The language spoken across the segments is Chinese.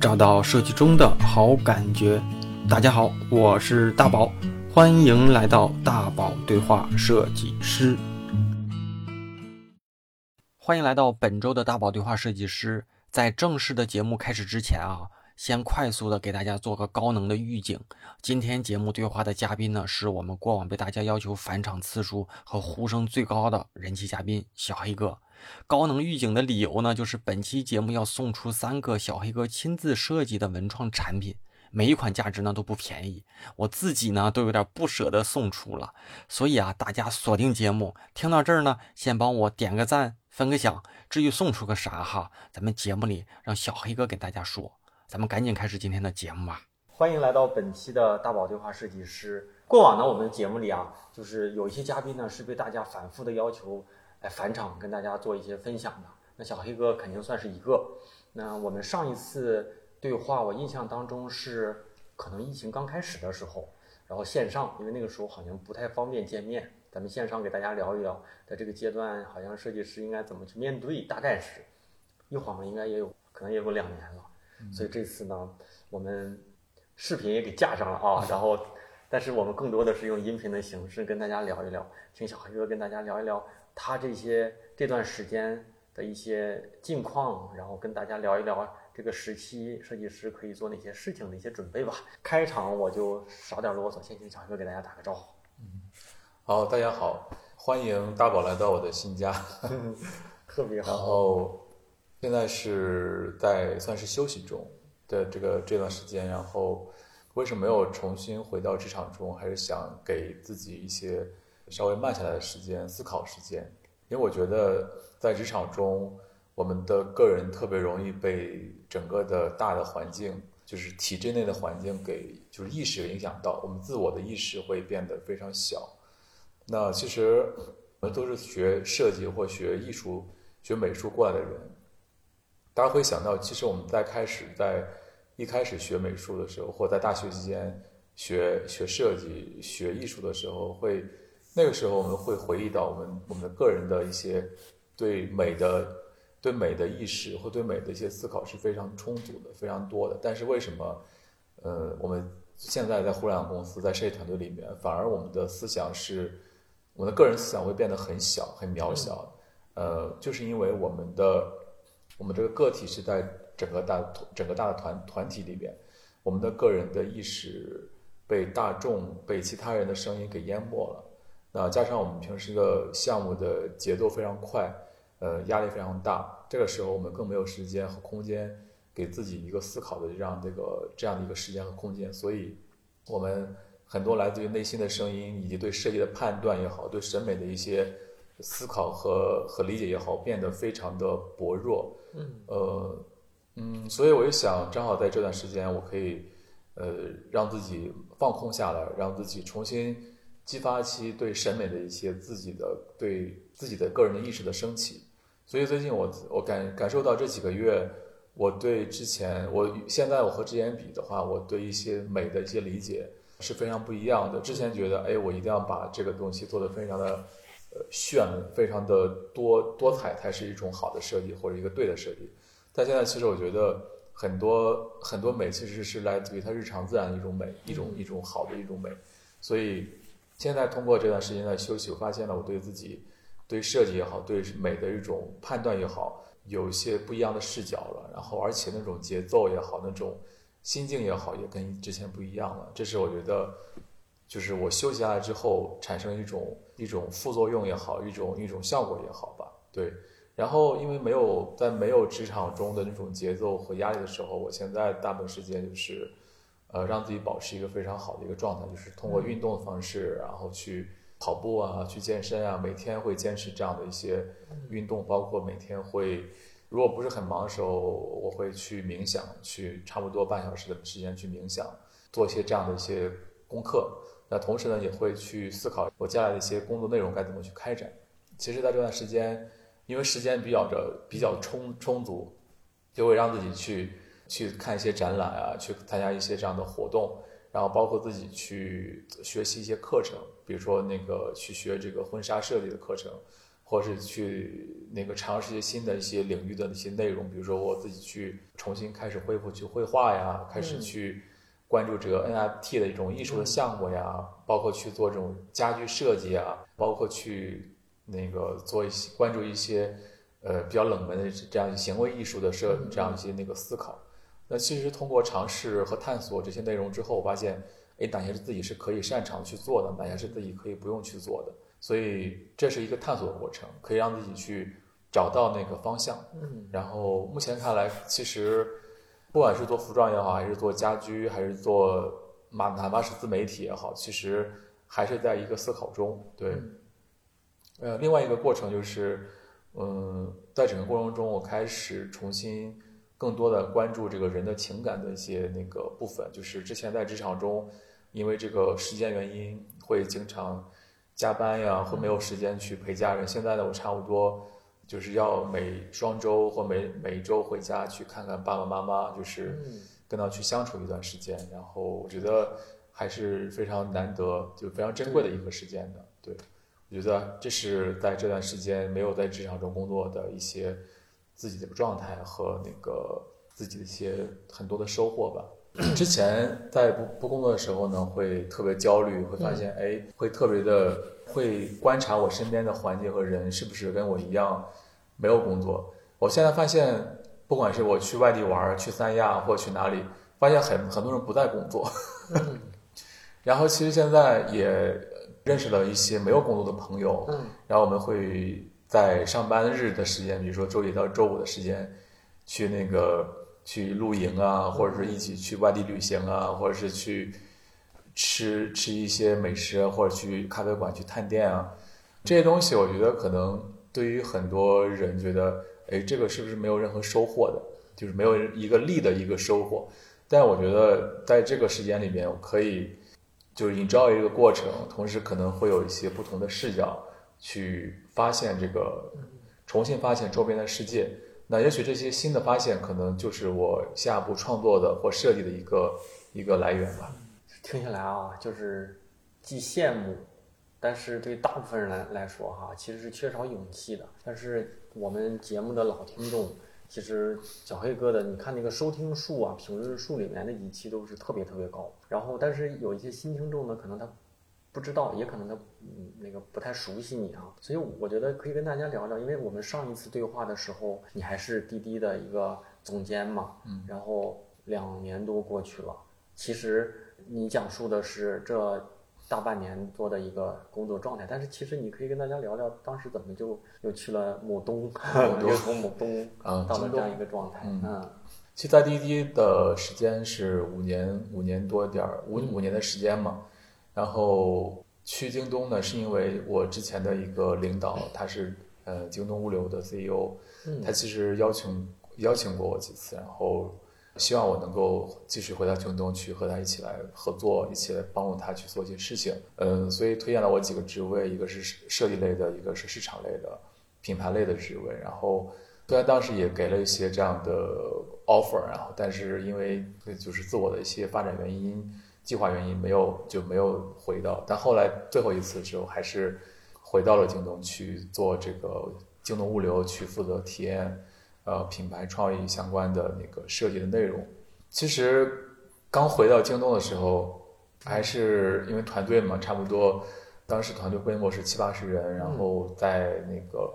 找到设计中的好感觉。大家好，我是大宝，欢迎来到大宝对话设计师。欢迎来到本周的大宝对话设计师。在正式的节目开始之前啊，先快速的给大家做个高能的预警。今天节目对话的嘉宾呢，是我们过往被大家要求返场次数和呼声最高的人气嘉宾小黑哥。高能预警的理由呢，就是本期节目要送出三个小黑哥亲自设计的文创产品，每一款价值呢都不便宜，我自己呢都有点不舍得送出了。所以啊，大家锁定节目，听到这儿呢，先帮我点个赞，分个享。至于送出个啥哈，咱们节目里让小黑哥给大家说。咱们赶紧开始今天的节目吧。欢迎来到本期的大宝对话设计师。过往呢，我们节目里啊，就是有一些嘉宾呢是被大家反复的要求。来返场跟大家做一些分享的，那小黑哥肯定算是一个。那我们上一次对话，我印象当中是可能疫情刚开始的时候，然后线上，因为那个时候好像不太方便见面，咱们线上给大家聊一聊，在这个阶段，好像设计师应该怎么去面对，大概是一晃应该也有可能也有两年了。所以这次呢，我们视频也给架上了啊，然后，但是我们更多的是用音频的形式跟大家聊一聊，请小黑哥跟大家聊一聊。他这些这段时间的一些近况，然后跟大家聊一聊这个时期设计师可以做哪些事情的一些准备吧。开场我就少点啰嗦，先请小哥给大家打个招呼。嗯，好，大家好，欢迎大宝来到我的新家，特别好。然后现在是在算是休息中的这个这段时间，然后为什么没有重新回到职场中？还是想给自己一些。稍微慢下来的时间，思考时间，因为我觉得在职场中，我们的个人特别容易被整个的大的环境，就是体制内的环境给就是意识影响到，我们自我的意识会变得非常小。那其实我们都是学设计或学艺术、学美术过来的人，大家会想到，其实我们在开始在一开始学美术的时候，或在大学期间学学设计、学艺术的时候会。那个时候我们会回忆到我们我们的个人的一些对美的对美的意识或对美的一些思考是非常充足的非常多的，但是为什么呃我们现在在互联网公司在设计团队里面反而我们的思想是我们的个人思想会变得很小很渺小呃就是因为我们的我们这个个体是在整个大整个大的团团体里边，我们的个人的意识被大众被其他人的声音给淹没了。那加上我们平时的项目的节奏非常快，呃，压力非常大，这个时候我们更没有时间和空间给自己一个思考的这样这个这样的一个时间和空间，所以，我们很多来自于内心的声音，以及对设计的判断也好，对审美的一些思考和和理解也好，变得非常的薄弱。嗯，呃，嗯，所以我就想，正好在这段时间，我可以，呃，让自己放空下来，让自己重新。激发其对审美的一些自己的对自己的个人的意识的升起，所以最近我我感感受到这几个月，我对之前我现在我和之前比的话，我对一些美的一些理解是非常不一样的。之前觉得，哎，我一定要把这个东西做得非常的呃炫，非常的多多彩，才是一种好的设计或者一个对的设计。但现在其实我觉得很多很多美其实是来自于它日常自然的一种美，一种一种好的一种美，所以。现在通过这段时间的休息，我发现了我对自己、对设计也好、对美的一种判断也好，有一些不一样的视角了。然后，而且那种节奏也好，那种心境也好，也跟之前不一样了。这是我觉得，就是我休息下来之后产生一种一种副作用也好，一种一种效果也好吧。对。然后，因为没有在没有职场中的那种节奏和压力的时候，我现在大部分时间就是。呃，让自己保持一个非常好的一个状态，就是通过运动的方式，然后去跑步啊，去健身啊，每天会坚持这样的一些运动，包括每天会，如果不是很忙的时候，我会去冥想，去差不多半小时的时间去冥想，做一些这样的一些功课。那同时呢，也会去思考我接下来的一些工作内容该怎么去开展。其实，在这段时间，因为时间比较着比较充充足，就会让自己去。去看一些展览啊，去参加一些这样的活动，然后包括自己去学习一些课程，比如说那个去学这个婚纱设计的课程，或者是去那个尝试一些新的一些领域的一些内容，比如说我自己去重新开始恢复去绘画呀，开始去关注这个 NFT 的一种艺术的项目呀，包括去做这种家居设计啊，包括去那个做一些关注一些呃比较冷门的这样行为艺术的设这样一些那个思考。那其实通过尝试和探索这些内容之后，我发现，哎，哪些是自己是可以擅长去做的，哪些是自己可以不用去做的。所以这是一个探索的过程，可以让自己去找到那个方向。嗯，然后目前看来，其实不管是做服装也好，还是做家居，还是做哪哪怕是自媒体也好，其实还是在一个思考中。对，呃，另外一个过程就是，嗯，在整个过程中，我开始重新更多的关注这个人的情感的一些那个部分。就是之前在职场中，因为这个时间原因，会经常加班呀，或没有时间去陪家人。现在呢，我差不多就是要每双周或每每一周回家去看看爸爸妈妈，就是嗯跟他去相处一段时间。然后我觉得还是非常难得，就非常珍贵的一个时间的。对，我觉得这是在这段时间没有在职场中工作的一些自己的状态和那个自己的一些很多的收获吧。之前在不不工作的时候呢，会特别焦虑，会发现哎，会特别的会观察我身边的环境和人是不是跟我一样没有工作。我现在发现，不管是我去外地玩，去三亚或去哪里，发现很很多人不在工作。然后其实现在也认识了一些没有工作的朋友，嗯然后我们会在上班日的时间，比如说周一到周五的时间，去那个去露营啊，或者是一起去外地旅行啊，或者是去吃吃一些美食，或者去咖啡馆去探店啊，这些东西我觉得可能对于很多人觉得，哎，这个是不是没有任何收获的，就是没有一个利的一个收获。但我觉得在这个时间里面，我可以就是 enjoy 这个过程，同时可能会有一些不同的视角去发现这个，重新发现周边的世界。那也许这些新的发现，可能就是我下一步创作的或设计的一个一个来源吧。听下来啊，就是既羡慕，但是对大部分人来来说哈，其实是缺少勇气的。但是我们节目的老听众，其实小黑哥的，你看那个收听数啊、评论数里面的一期都是特别特别高。然后，但是有一些新听众呢，可能他不知道，也可能他嗯那个不太熟悉你啊，所以我觉得可以跟大家聊聊，因为我们上一次对话的时候，你还是滴滴的一个总监嘛，嗯，然后两年多过去了，其实你讲述的是这大半年多的一个工作状态，但是其实你可以跟大家聊聊当时怎么就又去了某东，又从某东 啊到了这样一个状态，嗯。嗯。其实，在滴滴的时间是五年，五年多点儿，五五年的时间嘛。然后去京东呢，是因为我之前的一个领导，他是呃京东物流的 CEO，嗯他其实邀请邀请过我几次，然后希望我能够继续回到京东去和他一起来合作，一起来帮助他去做一些事情。嗯，所以推荐了我几个职位，一个是设计类的，一个是市场类的、品牌类的职位。然后虽然当时也给了一些这样的 offer，然后但是因为就是自我的一些发展原因、计划原因，没有就没有回到。但后来最后一次之后，还是回到了京东去做这个京东物流，去负责体验呃品牌创意相关的那个设计的内容。其实刚回到京东的时候，还是因为团队嘛，差不多当时团队规模是七八十人，然后在那个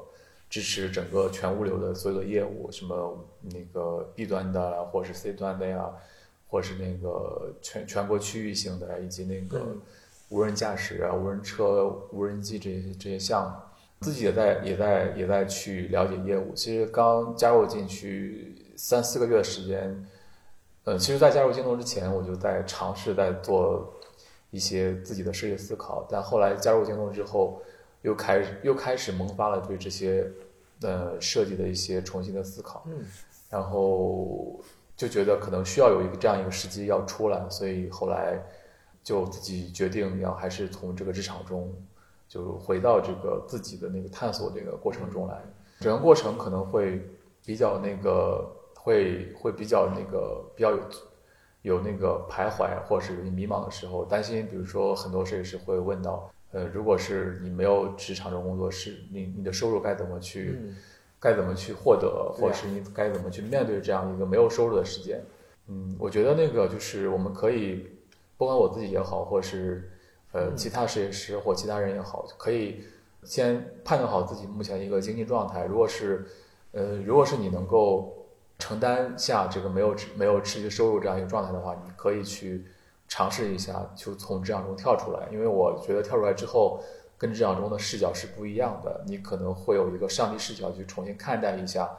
支持整个全物流的所有的业务，什么那个 B 端的，或者是 C 端的呀，或者是那个全全国区域性的，以及那个嗯。无人驾驶啊、无人车、无人机这些这些项目，自己也在也在也在去了解业务。其实刚加入进去三四个月的时间，呃，其实，在加入京东之前，我就在尝试在做一些自己的设计思考，但后来加入京东之后，又开始又开始萌发了对这些呃设计的一些重新的思考，嗯。然后就觉得可能需要有一个这样一个时机要出来，所以后来就自己决定要还是从这个职场中就回到这个自己的那个探索这个过程中来，整个过程可能会比较那个会会比较那个比较有有那个徘徊或者是迷茫的时候，担心比如说很多设计师会问到，呃，如果是你没有职场中工作，是你你的收入该怎么去，该怎么去获得，或者是你该怎么去面对这样一个没有收入的时间？嗯，我觉得那个就是我们可以，不管我自己也好，或是呃其他设计师或其他人也好，可以先判断好自己目前一个经济状态。如果是呃，如果是你能够承担下这个没有没有持续收入这样一个状态的话，你可以去尝试一下，就从这样中跳出来。因为我觉得跳出来之后，跟职场中的视角是不一样的。你可能会有一个上帝视角去重新看待一下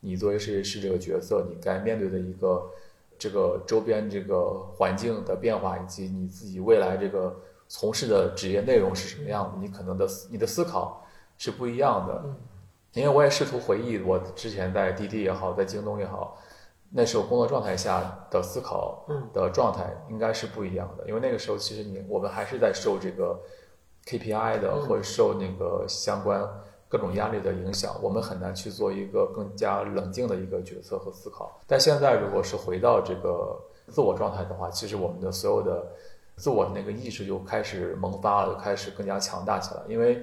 你作为设计师这个角色，你该面对的一个。这个周边这个环境的变化，以及你自己未来这个从事的职业内容是什么样的，你可能的你的思考是不一样的。因为我也试图回忆我之前在滴滴也好，在京东也好，那时候工作状态下的思考的状态应该是不一样的。因为那个时候其实你我们还是在受这个 KPI 的，或者受那个相关。各种压力的影响，我们很难去做一个更加冷静的一个决策和思考。但现在，如果是回到这个自我状态的话，其实我们的所有的自我的那个意识就开始萌发了，就开始更加强大起来。因为，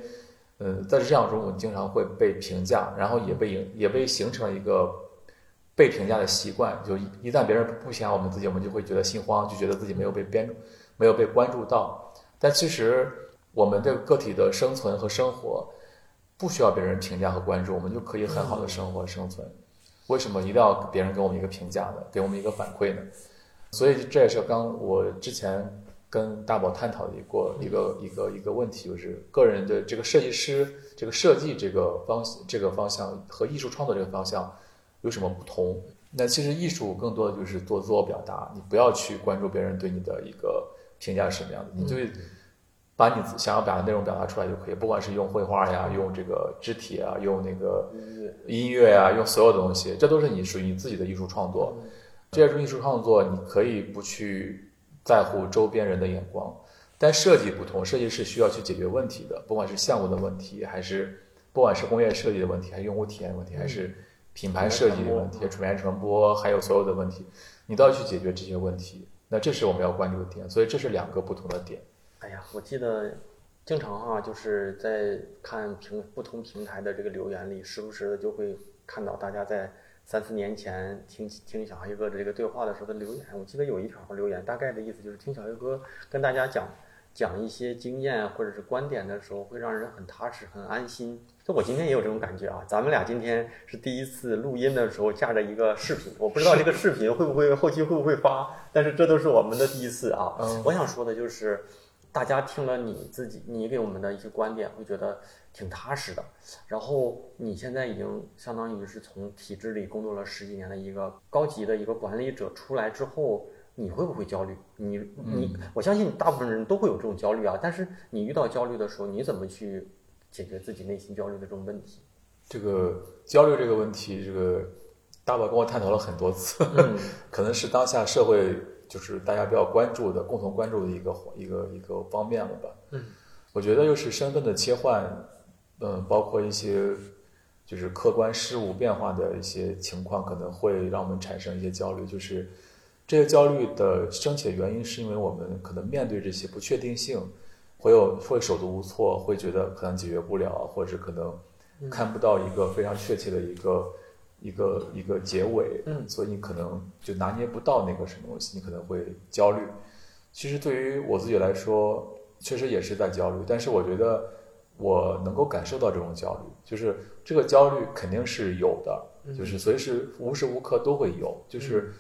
嗯，在这样中，我们经常会被评价，然后也被影也被形成了一个被评价的习惯。就一旦别人不评价我们自己，我们就会觉得心慌，就觉得自己没有被编没有被关注到。但其实，我们这个体的生存和生活。不需要别人评价和关注，我们就可以很好的生活生存。为什么一定要别人给我们一个评价呢？给我们一个反馈呢？所以这也是刚我之前跟大宝探讨的一个一个一个一个问题，就是个人的这个设计师这个设计这个方这个方向和艺术创作这个方向有什么不同？那其实艺术更多的就是做自我表达，你不要去关注别人对你的一个评价是什么样的，你就。把你想要表达内容表达出来就可以，不管是用绘画呀，用这个肢体啊，用那个音乐啊，用所有的东西，这都是你属于你自己的艺术创作。这些艺术创作，你可以不去在乎周边人的眼光，但设计不同，设计是需要去解决问题的，不管是项目的问题，还是不管是工业设计的问题，还是用户体验问题，还是品牌设计的问题，品牌传播，还有所有的问题，你都要去解决这些问题。那这是我们要关注的点，所以这是两个不同的点。哎呀，我记得经常啊，就是在看平不同平台的这个留言里，时不时的就会看到大家在三四年前听听小黑哥的这个对话的时候的留言。我记得有一条留言，大概的意思就是听小黑哥跟大家讲讲一些经验或者是观点的时候，会让人很踏实、很安心。就我今天也有这种感觉啊。咱们俩今天是第一次录音的时候架着一个视频，我不知道这个视频会不会后期会不会发，但是这都是我们的第一次啊。我想说的就是。大家听了你自己，你给我们的一些观点，会觉得挺踏实的。然后你现在已经相当于是从体制里工作了十几年的一个高级的一个管理者出来之后，你会不会焦虑？你你，我相信大部分人都会有这种焦虑啊。但是你遇到焦虑的时候，你怎么去解决自己内心焦虑的这种问题？这个焦虑这个问题，这个大宝跟我探讨了很多次，可能是当下社会。就是大家比较关注的、共同关注的一个一个一个方面了吧。嗯，我觉得又是身份的切换，嗯，包括一些就是客观事物变化的一些情况，可能会让我们产生一些焦虑。就是这些焦虑的升起的原因，是因为我们可能面对这些不确定性，会有会手足无措，会觉得可能解决不了，或者可能看不到一个非常确切的一个。一个一个结尾，嗯，所以你可能就拿捏不到那个什么东西，你可能会焦虑。其实对于我自己来说，确实也是在焦虑，但是我觉得我能够感受到这种焦虑，就是这个焦虑肯定是有的，就是随时无时无刻都会有，就是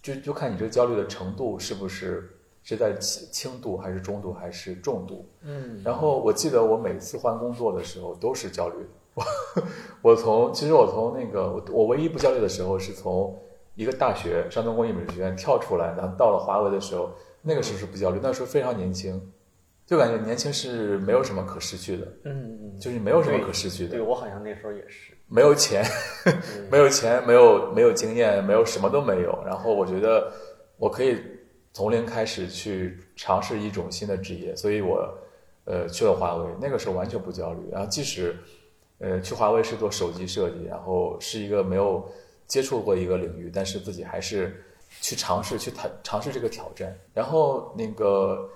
就就看你这个焦虑的程度是不是是在轻轻度还是中度还是重度，嗯。然后我记得我每次换工作的时候都是焦虑。我 我从其实我从那个我我唯一不焦虑的时候是从一个大学山东工艺美术学院跳出来，然后到了华为的时候，那个时候是不焦虑，那时候非常年轻，就感觉年轻是没有什么可失去的，嗯嗯，就是没有什么可失去的。对我好像那时候也是没有钱，没有钱，没有没有经验，没有什么都没有。然后我觉得我可以从零开始去尝试一种新的职业，所以我呃去了华为，那个时候完全不焦虑。然后即使呃，去华为是做手机设计，然后是一个没有接触过一个领域，但是自己还是去尝试去谈尝试这个挑战。然后那个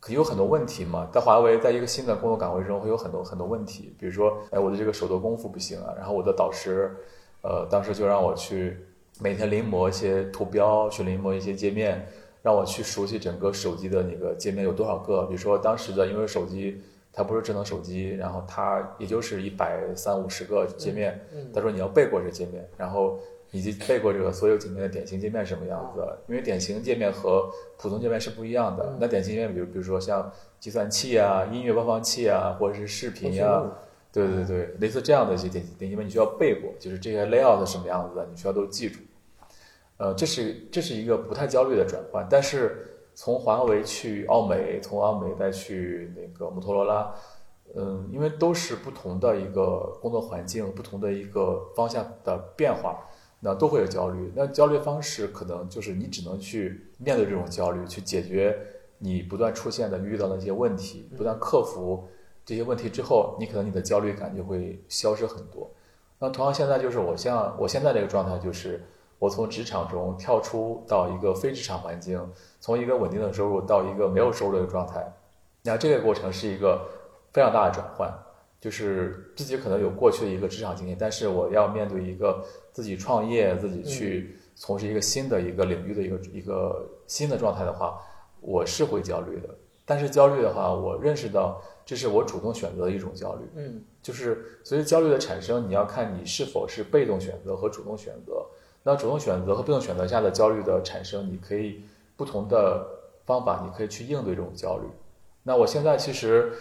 可有很多问题嘛。在华为，在一个新的工作岗位中，会有很多很多问题，比如说，哎，我的这个手头功夫不行啊，然后我的导师，呃，当时就让我去每天临摹一些图标，去临摹一些界面，让我去熟悉整个手机的那个界面有多少个。比如说当时的，因为手机它不是智能手机，然后它也就是一百三五十个界面，他说你要背过这界面，然后。以及背过这个所有界面的典型界面什么样子？因为典型界面和普通界面是不一样的。那典型界面，比如比如说像计算器啊、音乐播放器啊，或者是视频呀，对对对，类似这样的一些典典型界面，你需要背过，就是这些 layout 是什么样子的，你需要都记住。呃，这是这是一个不太焦虑的转换。但是从华为去奥美，从奥美再去那个摩托罗拉，嗯，因为都是不同的一个工作环境，不同的一个方向的变化。那都会有焦虑，那焦虑方式可能就是你只能去面对这种焦虑，去解决你不断出现的遇到的一些问题，不断克服这些问题之后，你可能你的焦虑感就会消失很多。那同样现在就是我像我现在这个状态，就是我从职场中跳出到一个非职场环境，从一个稳定的收入到一个没有收入的状态，那这个过程是一个非常大的转换。就是自己可能有过去的一个职场经验，但是我要面对一个自己创业、自己去从事一个新的一个领域的一个一个新的状态的话，我是会焦虑的。但是焦虑的话，我认识到这是我主动选择的一种焦虑。嗯，就是所以焦虑的产生，你要看你是否是被动选择和主动选择。那主动选择和被动选择下的焦虑的产生，你可以不同的方法，你可以去应对这种焦虑。那我现在其实。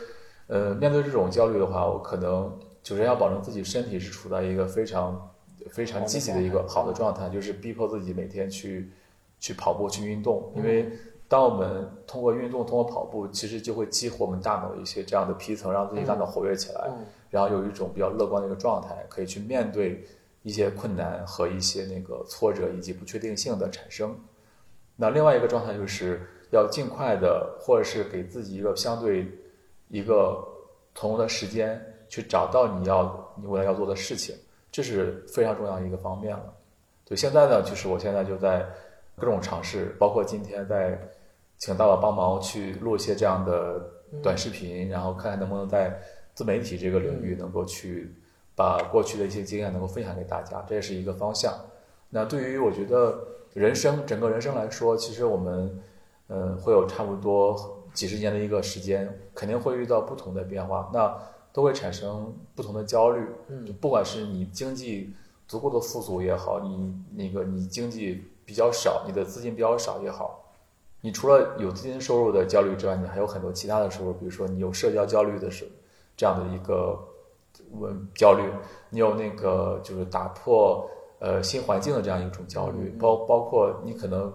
呃，面对这种焦虑的话，我可能首先要保证自己身体是处在一个非常非常积极的一个好的状态，就是逼迫自己每天去去跑步去运动。因为当我们通过运动通过跑步，其实就会激活我们大脑一些这样的皮层，让自己大脑活跃起来，然后有一种比较乐观的一个状态，可以去面对一些困难和一些那个挫折以及不确定性的产生。那另外一个状态就是要尽快的，或者是给自己一个相对。一个从容的时间去找到你要你未来要做的事情，这是非常重要一个方面了。对，现在呢，就是我现在就在各种尝试，包括今天在请大佬帮忙去录一些这样的短视频，然后看看能不能在自媒体这个领域能够去把过去的一些经验能够分享给大家，这也是一个方向。那对于我觉得人生整个人生来说，其实我们呃会有差不多。几十年的一个时间，肯定会遇到不同的变化，那都会产生不同的焦虑。嗯，不管是你经济足够的富足也好，你那个你经济比较少，你的资金比较少也好，你除了有资金收入的焦虑之外，你还有很多其他的收入，比如说你有社交焦虑的是这样的一个问焦虑，你有那个就是打破呃新环境的这样一种焦虑，包包括你可能。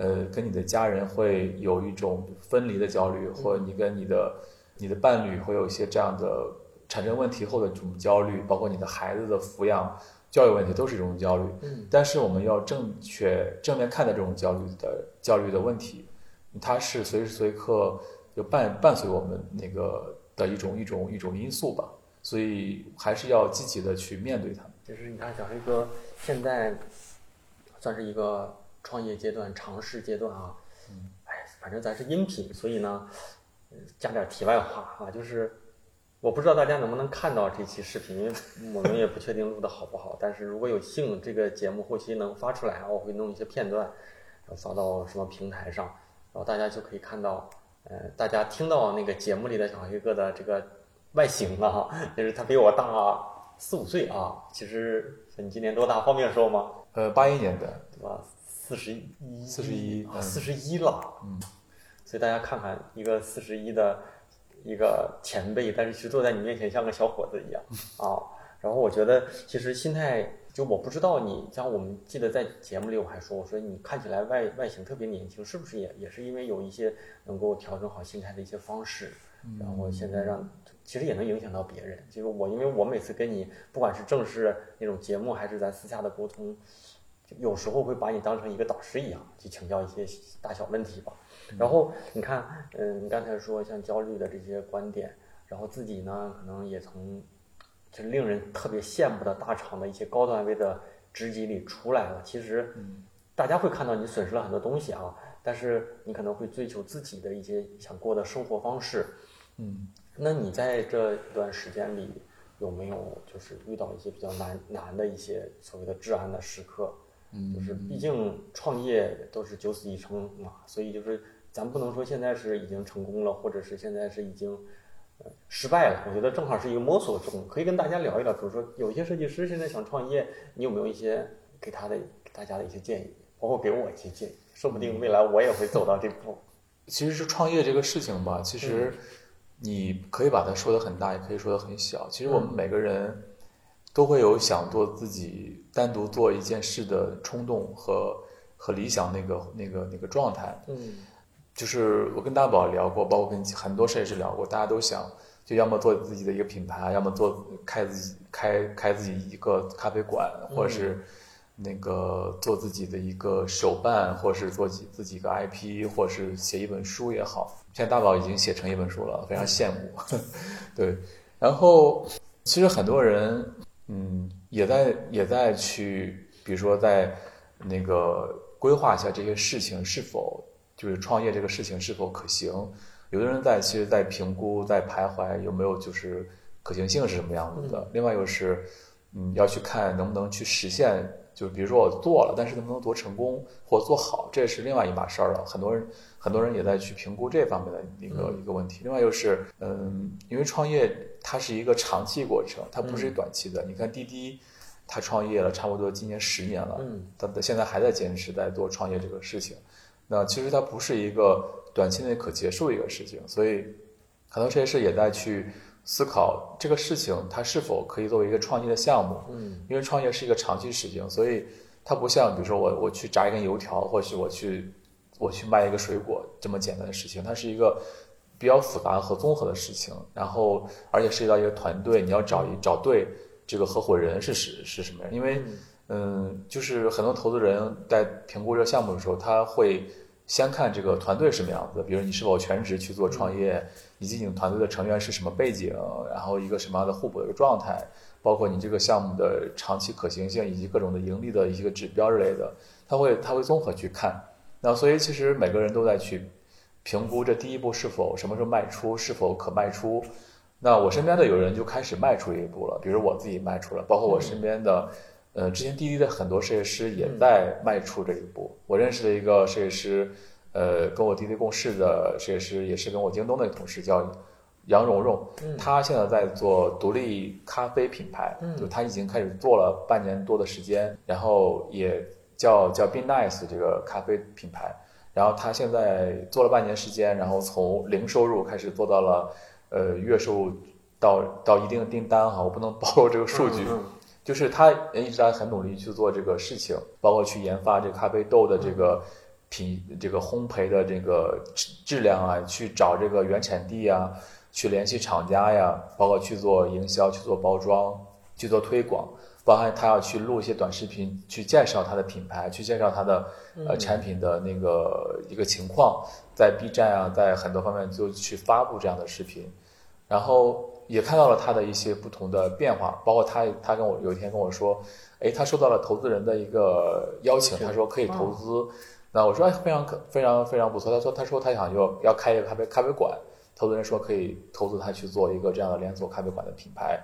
呃，跟你的家人会有一种分离的焦虑，或者你跟你的你的伴侣会有一些这样的产生问题后的这种焦虑，包括你的孩子的抚养教育问题都是一种焦虑。嗯，但是我们要正确正面看待这种焦虑的焦虑的问题，它是随时随刻就伴伴随我们那个的一种一种一种因素吧，所以还是要积极的去面对它。就是你看小黑哥现在算是一个。创业阶段、尝试阶段啊，哎，反正咱是音频，所以呢，加点题外话啊，就是我不知道大家能不能看到这期视频，因为我们也不确定录的好不好。但是如果有幸这个节目后期能发出来，我会弄一些片段，然后发到什么平台上，然后大家就可以看到，呃，大家听到那个节目里的小黑哥的这个外形了哈，就是他比我大四五岁啊。其实你今年多大？方便说吗？呃，八一年的，对吧？四十一，四十一，四十一了。嗯，所以大家看看一个四十一的一个前辈，但是其实坐在你面前像个小伙子一样 啊。然后我觉得其实心态，就我不知道你像我们记得在节目里我还说，我说你看起来外外形特别年轻，是不是也也是因为有一些能够调整好心态的一些方式，然后现在让其实也能影响到别人。就是我因为我每次跟你不管是正式那种节目，还是咱私下的沟通。有时候会把你当成一个导师一样去请教一些大小问题吧。然后你看，嗯，你刚才说像焦虑的这些观点，然后自己呢可能也从就是令人特别羡慕的大厂的一些高段位的职级里出来了。其实大家会看到你损失了很多东西啊，但是你可能会追求自己的一些想过的生活方式。嗯，那你在这一段时间里有没有就是遇到一些比较难难的一些所谓的治安的时刻？嗯就是毕竟创业都是九死一生嘛，所以就是咱不能说现在是已经成功了，或者是现在是已经呃失败了。我觉得正好是一个摸索中，可以跟大家聊一聊。比如说，有些设计师现在想创业，你有没有一些给他的给大家的一些建议，包括给我一些建议？说不定未来我也会走到这步。其实是创业这个事情吧，其实你可以把它说的很大，也可以说的很小。其实我们每个人都会有想做自己单独做一件事的冲动和和理想那个那个那个状态。嗯就是我跟大宝聊过，包括跟很多设计师聊过，大家都想就要么做自己的一个品牌，要么做开自己开开自己一个咖啡馆，或者是那个做自己的一个手办，或是做自己自己一个 IP，或是写一本书也好。现在大宝已经写成一本书了，非常羡慕。对，然后其实很多人嗯也在也在去，比如说在那个规划一下这些事情是否。就是创业这个事情是否可行？有的人在其实，在评估，在徘徊有没有就是可行性是什么样子的。另外又是，嗯，要去看能不能去实现。就比如说我做了，但是能不能做成功或做好，这是另外一码事儿了。很多人很多人也在去评估这方面的一个一个问题。另外就是，嗯，因为创业它是一个长期过程，它不是短期的。你看滴滴，它创业了差不多今年十年了，嗯，它现在还在坚持在做创业这个事情。那其实它不是一个短期内可结束的一个事情，所以很多设计师也在去思考这个事情它是否可以作为一个创业的项目。嗯，因为创业是一个长期事情，所以它不像比如说我我去炸一根油条，或许我去我去卖一个水果这么简单的事情，它是一个比较复杂和综合的事情。然后而且涉及到一个团队，你要找一找对这个合伙人是是是什么样，因为。嗯，就是很多投资人在评估这个项目的时候，他会先看这个团队什么样子，比如你是否全职去做创业，以及你团队的成员是什么背景，然后一个什么样的互补的一个状态，包括你这个项目的长期可行性以及各种的盈利的一个指标之类的，他会他会综合去看。那所以其实每个人都在去评估这第一步是否什么时候卖出，是否可卖出。那我身边的有人就开始迈出一步了，比如我自己迈出了，包括我身边的。呃，之前滴滴的很多设计师也在迈出这一步。我认识的一个设计师，呃，跟我滴滴共事的设计师，也是跟我京东的同事，叫杨蓉蓉。嗯他现在在做独立咖啡品牌，嗯就他已经开始做了半年多的时间，然后也叫叫 Be Nice 这个咖啡品牌。然后他现在做了半年时间，然后从零收入开始做到了呃月收入到到一定的订单哈，我不能 暴露这个数据。就是他一直在很努力去做这个事情，包括去研发这咖啡豆的这个品、这个烘焙的这个质质量啊，去找这个原产地啊，去联系厂家呀，包括去做营销、去做包装、去做推广，包含他要去录一些短视频，去介绍他的品牌，去介绍他的呃产品的那个一个情况，在 B 站啊，在很多方面就去发布这样的视频，然后。也看到了他的一些不同的变化，包括他，他跟我有一天跟我说，哎，他收到了投资人的一个邀请，他说可以投资，那我说哎，非常可非常非常不错。他说他说他想要要开一个咖啡咖啡馆，投资人说可以投资他去做一个这样的连锁咖啡馆的品牌，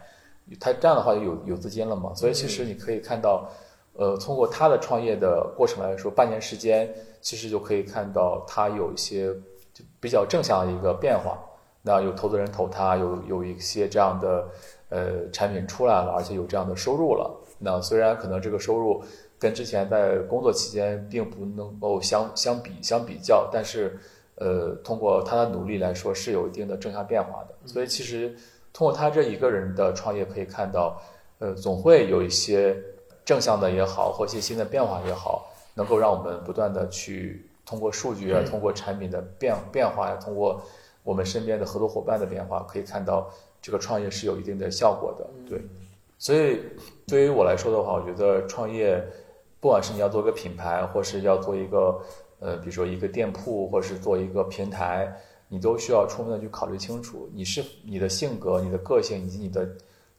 他这样的话就有有资金了嘛。所以其实你可以看到，呃，通过他的创业的过程来说，半年时间其实就可以看到他有一些就比较正向的一个变化。那有投资人投他，有有一些这样的呃产品出来了，而且有这样的收入了。那虽然可能这个收入跟之前在工作期间并不能够相相比相比较，但是呃通过他的努力来说是有一定的正向变化的。所以其实通过他这一个人的创业可以看到，呃总会有一些正向的也好，或一些新的变化也好，能够让我们不断的去通过数据啊，通过产品的变变化呀，通过。我们身边的合作伙伴的变化，可以看到这个创业是有一定的效果的，对。所以对于我来说的话，我觉得创业，不管是你要做一个品牌，或是要做一个呃，比如说一个店铺，或是做一个平台，你都需要充分的去考虑清楚，你是你的性格、你的个性以及你的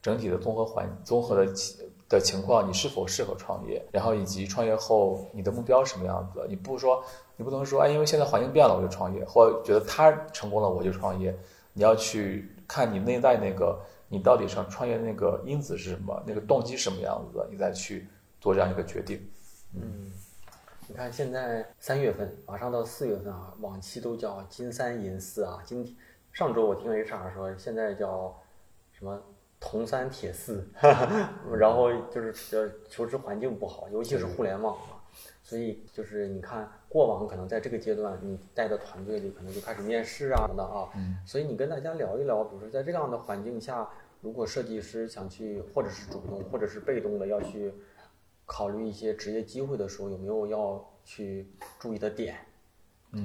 整体的综合环综合的的情况，你是否适合创业，然后以及创业后你的目标什么样子？你不说，你不能说，哎，因为现在环境变了我就创业，或觉得他成功了我就创业。你要去看你内在那个，你到底想创业那个因子是什么，那个动机什么样子的，你再去做这样一个决定。嗯，你看现在三月份，马上到四月份啊，往期都叫金三银四啊。今上周我听 HR 说，现在叫什么铜三铁四，然后就是呃求职环境不好，尤其是互联网嘛。所以就是你看，过往可能在这个阶段，你带的团队里可能就开始面试啊什么的啊。嗯。所以你跟大家聊一聊，比如说在这样的环境下，如果设计师想去，或者是主动，或者是被动的要去考虑一些职业机会的时候，有没有要去注意的点？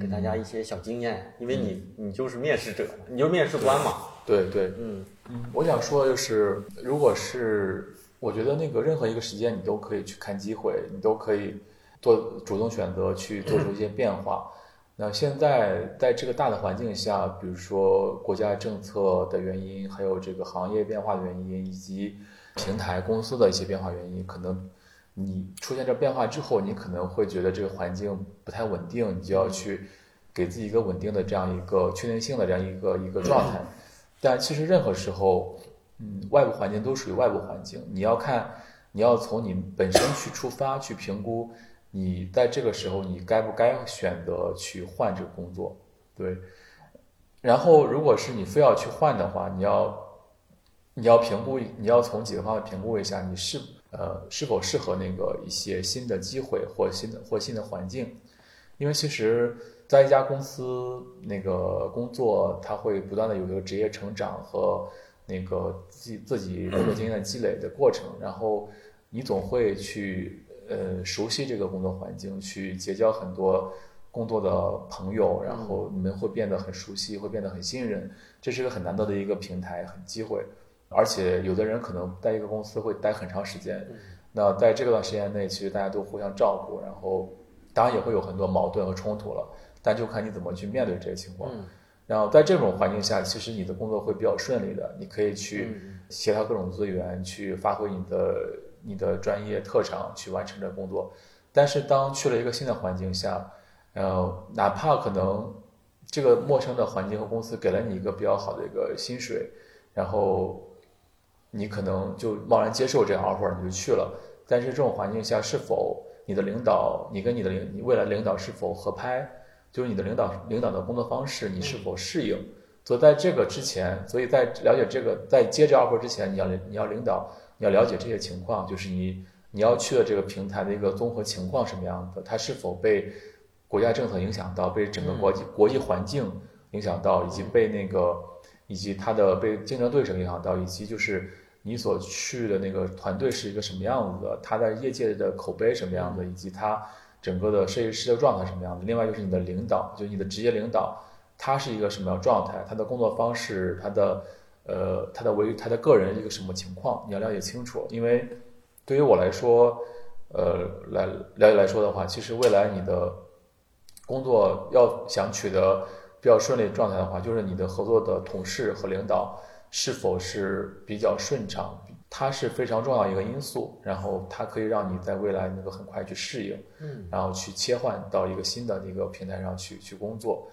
给大家一些小经验，因为你你就是面试者，你就是面试官嘛。对对，嗯嗯。我想说就是，如果是我觉得那个任何一个时间，你都可以去看机会，你都可以。做主动选择去做出一些变化。那现在在这个大的环境下，比如说国家政策的原因，还有这个行业变化的原因，以及平台公司的一些变化原因，可能你出现这变化之后，你可能会觉得这个环境不太稳定，你就要去给自己一个稳定的这样一个确定性的这样一个一个状态。但其实任何时候，嗯，外部环境都属于外部环境，你要看，你要从你本身去出发去评估。你在这个时候，你该不该选择去换这个工作？对。然后，如果是你非要去换的话，你要你要评估，你要从几个方面评估一下，你是呃是否适合那个一些新的机会或新的或新的环境。因为其实，在一家公司那个工作，它会不断的有一个职业成长和那个自己自己工作经验的积累的过程，然后你总会去。呃，熟悉这个工作环境，去结交很多工作的朋友，然后你们会变得很熟悉，会变得很信任，这是一个很难得的一个平台，很机会。而且有的人可能在一个公司会待很长时间，那在这段时间内，其实大家都互相照顾，然后当然也会有很多矛盾和冲突了，但就看你怎么去面对这些情况。然后在这种环境下，其实你的工作会比较顺利的，你可以去协调各种资源，去发挥你的。你的专业特长去完成这工作，但是当去了一个新的环境下，呃，哪怕可能这个陌生的环境和公司给了你一个比较好的一个薪水，然后你可能就贸然接受这样 offer，你就去了。但是这种环境下，是否你的领导，你跟你的领，你未来领导是否合拍？就是你的领导领导的工作方式，你是否适应？所以在这个之前，所以在了解这个，在接这 offer 之前，你要你要领导。你要了解这些情况，就是你你要去的这个平台的一个综合情况什么样子，它是否被国家政策影响到，被整个国际国际环境影响到，以及被那个以及他的被竞争对手影响到，以及就是你所去的那个团队是一个什么样子的，他在业界的口碑什么样子，以及他整个的设计师的状态什么样子。另外就是你的领导，就是你的职业领导，他是一个什么样状态，他的工作方式，他的。呃，他的为他的个人一个什么情况，你要了解清楚。因为对于我来说，呃，来了解来说的话，其实未来你的工作要想取得比较顺利的状态的话，就是你的合作的同事和领导是否是比较顺畅，它是非常重要一个因素。然后它可以让你在未来能够很快去适应，嗯，然后去切换到一个新的一个平台上去去工作。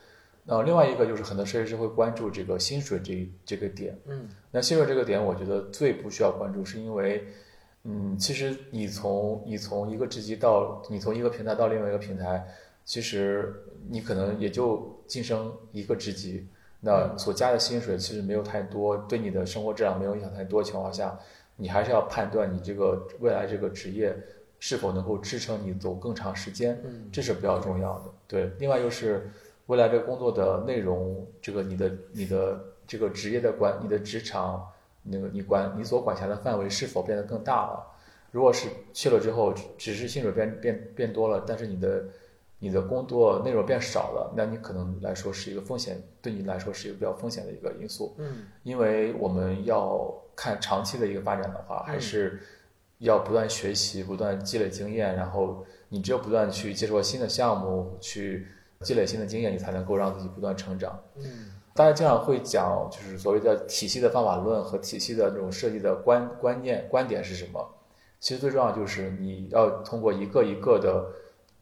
那另外一个就是很多设计师会关注这个薪水这这个点，嗯，那薪水这个点，我觉得最不需要关注，是因为，嗯，其实你从你从一个职级到你从一个平台到另外一个平台，其实你可能也就晋升一个职级，那所加的薪水其实没有太多，对你的生活质量没有影响太多情况下，你还是要判断你这个未来这个职业是否能够支撑你走更长时间，嗯，这是比较重要的。对，另外就是。未来这个工作的内容，这个你的你的这个职业的管，你的职场那个你管你所管辖的范围是否变得更大了？如果是去了之后，只是薪水变变变多了，但是你的你的工作内容变少了，那你可能来说是一个风险，对你来说是一个比较风险的一个因素。嗯，因为我们要看长期的一个发展的话，还是要不断学习，不断积累经验，然后你只有不断去接触新的项目去。积累新的经验，你才能够让自己不断成长。嗯，大家经常会讲，就是所谓的体系的方法论和体系的这种设计的观观念观点是什么？其实最重要就是你要通过一个一个的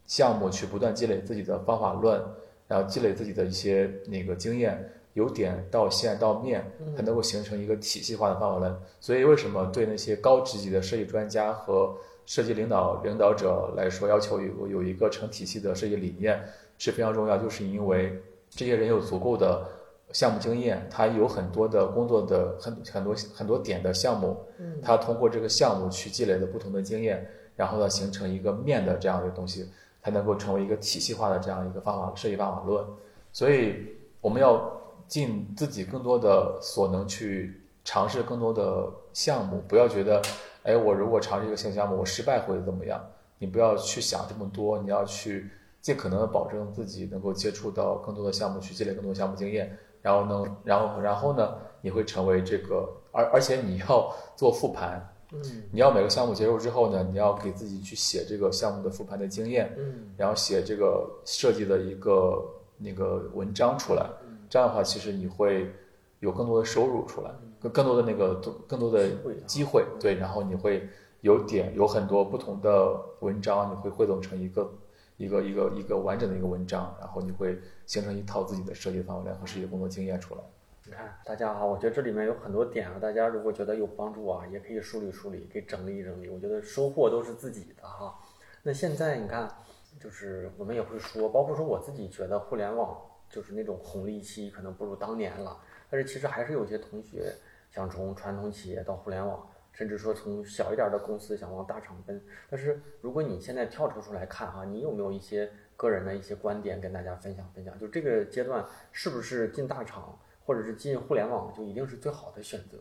项目去不断积累自己的方法论，然后积累自己的一些那个经验，由点到线到面，才能够形成一个体系化的方法论。所以为什么对那些高职级的设计专家和设计领导领导者来说，要求有有一个成体系的设计理念是非常重要，就是因为这些人有足够的项目经验，他有很多的工作的很很多很多点的项目，他通过这个项目去积累的不同的经验，然后呢形成一个面的这样的东西，才能够成为一个体系化的这样一个方法设计方法论。所以我们要尽自己更多的所能去尝试更多的项目，不要觉得，哎，我如果尝试一个新项目，我失败会怎么样？你不要去想这么多，你要去尽可能的保证自己能够接触到更多的项目，去积累更多的项目经验，然后呢，然后然后呢，你会成为这个，而而且你要做复盘，嗯。你要每个项目结束之后呢，你要给自己去写这个项目的复盘的经验，嗯。然后写这个设计的一个那个文章出来，这样的话，其实你会有更多的收入出来，更更多的那个更多的机会对，然后你会有点有很多不同的文章，你会汇总成一个一个一个一个完整的一个文章，然后你会形成一套自己的设计方法论和设计工作经验出来。你看，大家哈，我觉得这里面有很多点啊，大家如果觉得有帮助啊，也可以梳理梳理，可以整理整理。我觉得收获都是自己的哈。那现在你看，就是我们也会说，包括说我自己觉得互联网就是那种红利期可能不如当年了，但是其实还是有些同学想从传统企业到互联网，甚至说从小一点的公司想往大厂奔。但是如果你现在跳脱出来看哈，你有没有一些个人的一些观点跟大家分享分享？就这个阶段是不是进大厂？或者是进互联网就一定是最好的选择，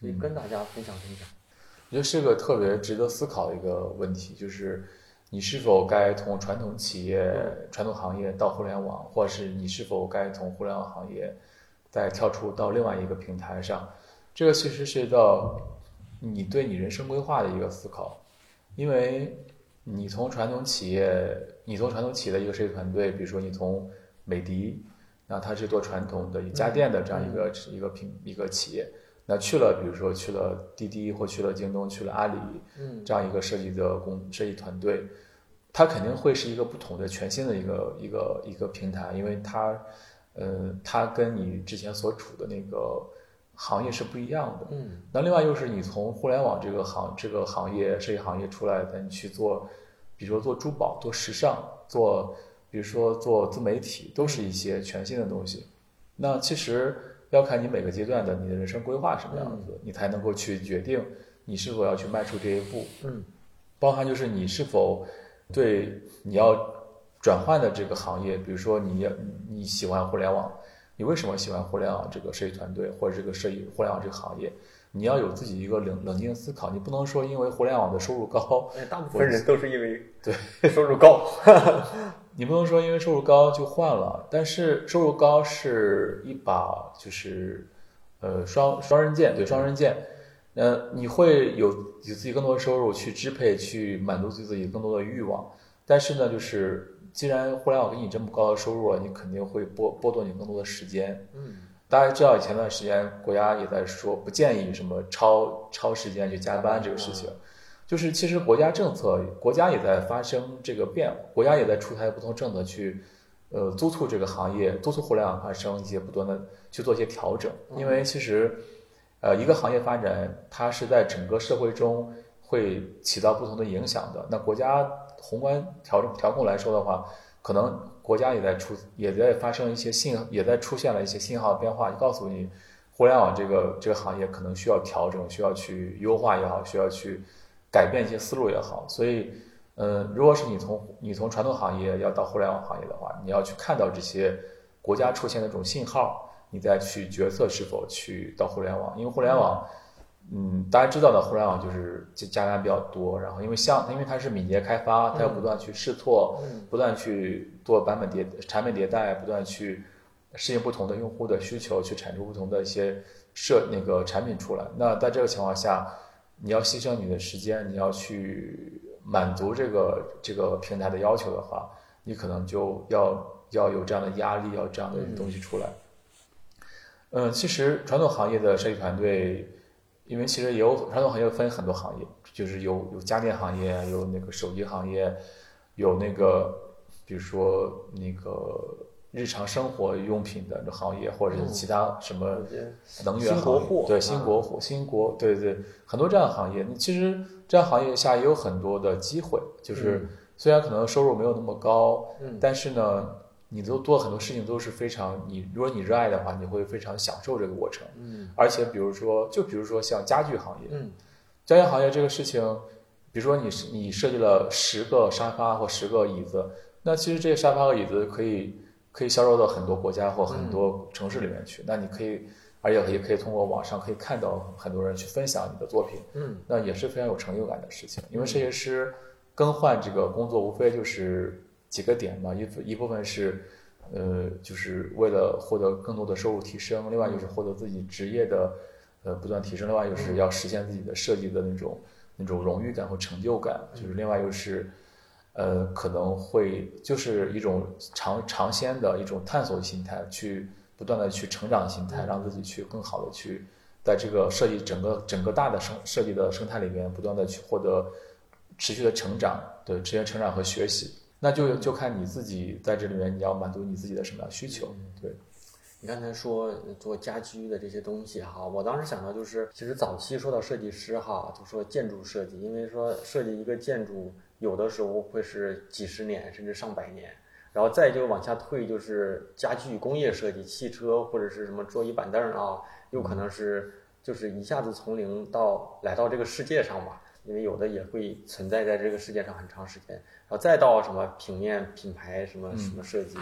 所以跟大家分享分享。我觉得是个特别值得思考的一个问题，就是你是否该从传统企业、传统行业到互联网，或者是你是否该从互联网行业再跳出到另外一个平台上？这个其实涉及到你对你人生规划的一个思考，因为你从传统企业，你从传统企业的一个设计团队，比如说你从美的。那它是做传统的家电的这样一个、一个品一个企业，那去了，比如说去了滴滴或去了京东，去了阿里，嗯，这样一个设计的工设计团队，它肯定会是一个不同的、全新的一个一个一个平台，因为它，呃，它跟你之前所处的那个行业是不一样的。嗯，那另外又是你从互联网这个行这个行业设计行业出来的，你去做，比如说做珠宝、做时尚、做。比如说做自媒体，都是一些全新的东西。那其实要看你每个阶段的你的人生规划什么样子，你才能够去决定你是否要去迈出这一步。嗯，包含就是你是否对你要转换的这个行业，比如说你要你喜欢互联网，你为什么喜欢互联网这个设计团队或者这个设计互联网这个行业？你要有自己一个冷冷静思考，你不能说因为互联网的收入高，哎，大部分人都是因为对收入高。你不能说因为收入高就换了，但是收入高是一把就是呃双双刃剑，对双刃剑。呃，你会有有自己更多的收入去支配，去满足自己更多的欲望。但是呢，就是既然互联网给你这么高的收入了，你肯定会剥剥夺你更多的时间。嗯，大家知道前段时间国家也在说不建议什么超超时间去加班这个事情。就是其实国家政策，国家也在发生这个变，国家也在出台不同政策去，呃，督促这个行业，督促互联网发生一些不断的去做一些调整。因为其实，呃，一个行业发展，它是在整个社会中会起到不同的影响的。那国家宏观调整调控来说的话，可能国家也在出，也在发生一些信，也在出现了一些信号变化，告诉你，互联网这个这个行业可能需要调整，需要去优化也好，需要去。改变一些思路也好，所以，嗯，如果是你从你从传统行业要到互联网行业的话，你要去看到这些国家出现的这种信号，你再去决策是否去到互联网。因为互联网，嗯，大家知道的，互联网就是加班比较多，然后因为像因为它是敏捷开发，它要不断去试错，不断去做版本迭产品迭代，不断去适应不同的用户的需求，去产出不同的一些设那个产品出来。那在这个情况下，你要牺牲你的时间，你要去满足这个这个平台的要求的话，你可能就要要有这样的压力，要这样的东西出来。嗯，其实传统行业的设计团队，因为其实也有传统行业分很多行业，就是有有家电行业，有那个手机行业，有那个比如说那个日常生活用品的行业，或者是其他什么能源行业，对新国货、新国，对对，很多这样的行业。其实这样行业下也有很多的机会，就是虽然可能收入没有那么高，嗯。但是呢，你都做很多事情都是非常你，如果你热爱的话，你会非常享受这个过程。嗯。而且比如说，就比如说像家具行业，嗯。家具行业这个事情，比如说你你设计了十个沙发或十个椅子，那其实这些沙发和椅子可以可以销售到很多国家或很多城市里面去。那你可以，而且也可以通过网上可以看到很多人去分享你的作品，嗯那也是非常有成就感的事情。因为设计师更换这个工作，无非就是几个点嘛，一一部分是。呃，就是为了获得更多的收入提升，另外就是获得自己职业的呃不断提升，另外就是要实现自己的设计的那种那种荣誉感和成就感，就是另外又是呃可能会就是一种尝尝鲜的一种探索心态，去不断的去成长心态，让自己去更好的去在这个设计整个整个大的生设计的生态里面，不断的去获得持续的成长，对持续的成长和学习。那就就看你自己在这里面，你要满足你自己的什么样需求，对。你刚才说做家居的这些东西哈，我当时想到就是，其实早期说到设计师哈，就说建筑设计，因为说设计一个建筑，有的时候会是几十年甚至上百年，然后再就往下退，就是家具工业设计，汽车或者是什么桌椅板凳啊，有可能是就是一下子从零到来到这个世界上吧，因为有的也会存在在这个世界上很长时间，然后再到什么平面品牌什么什么设计。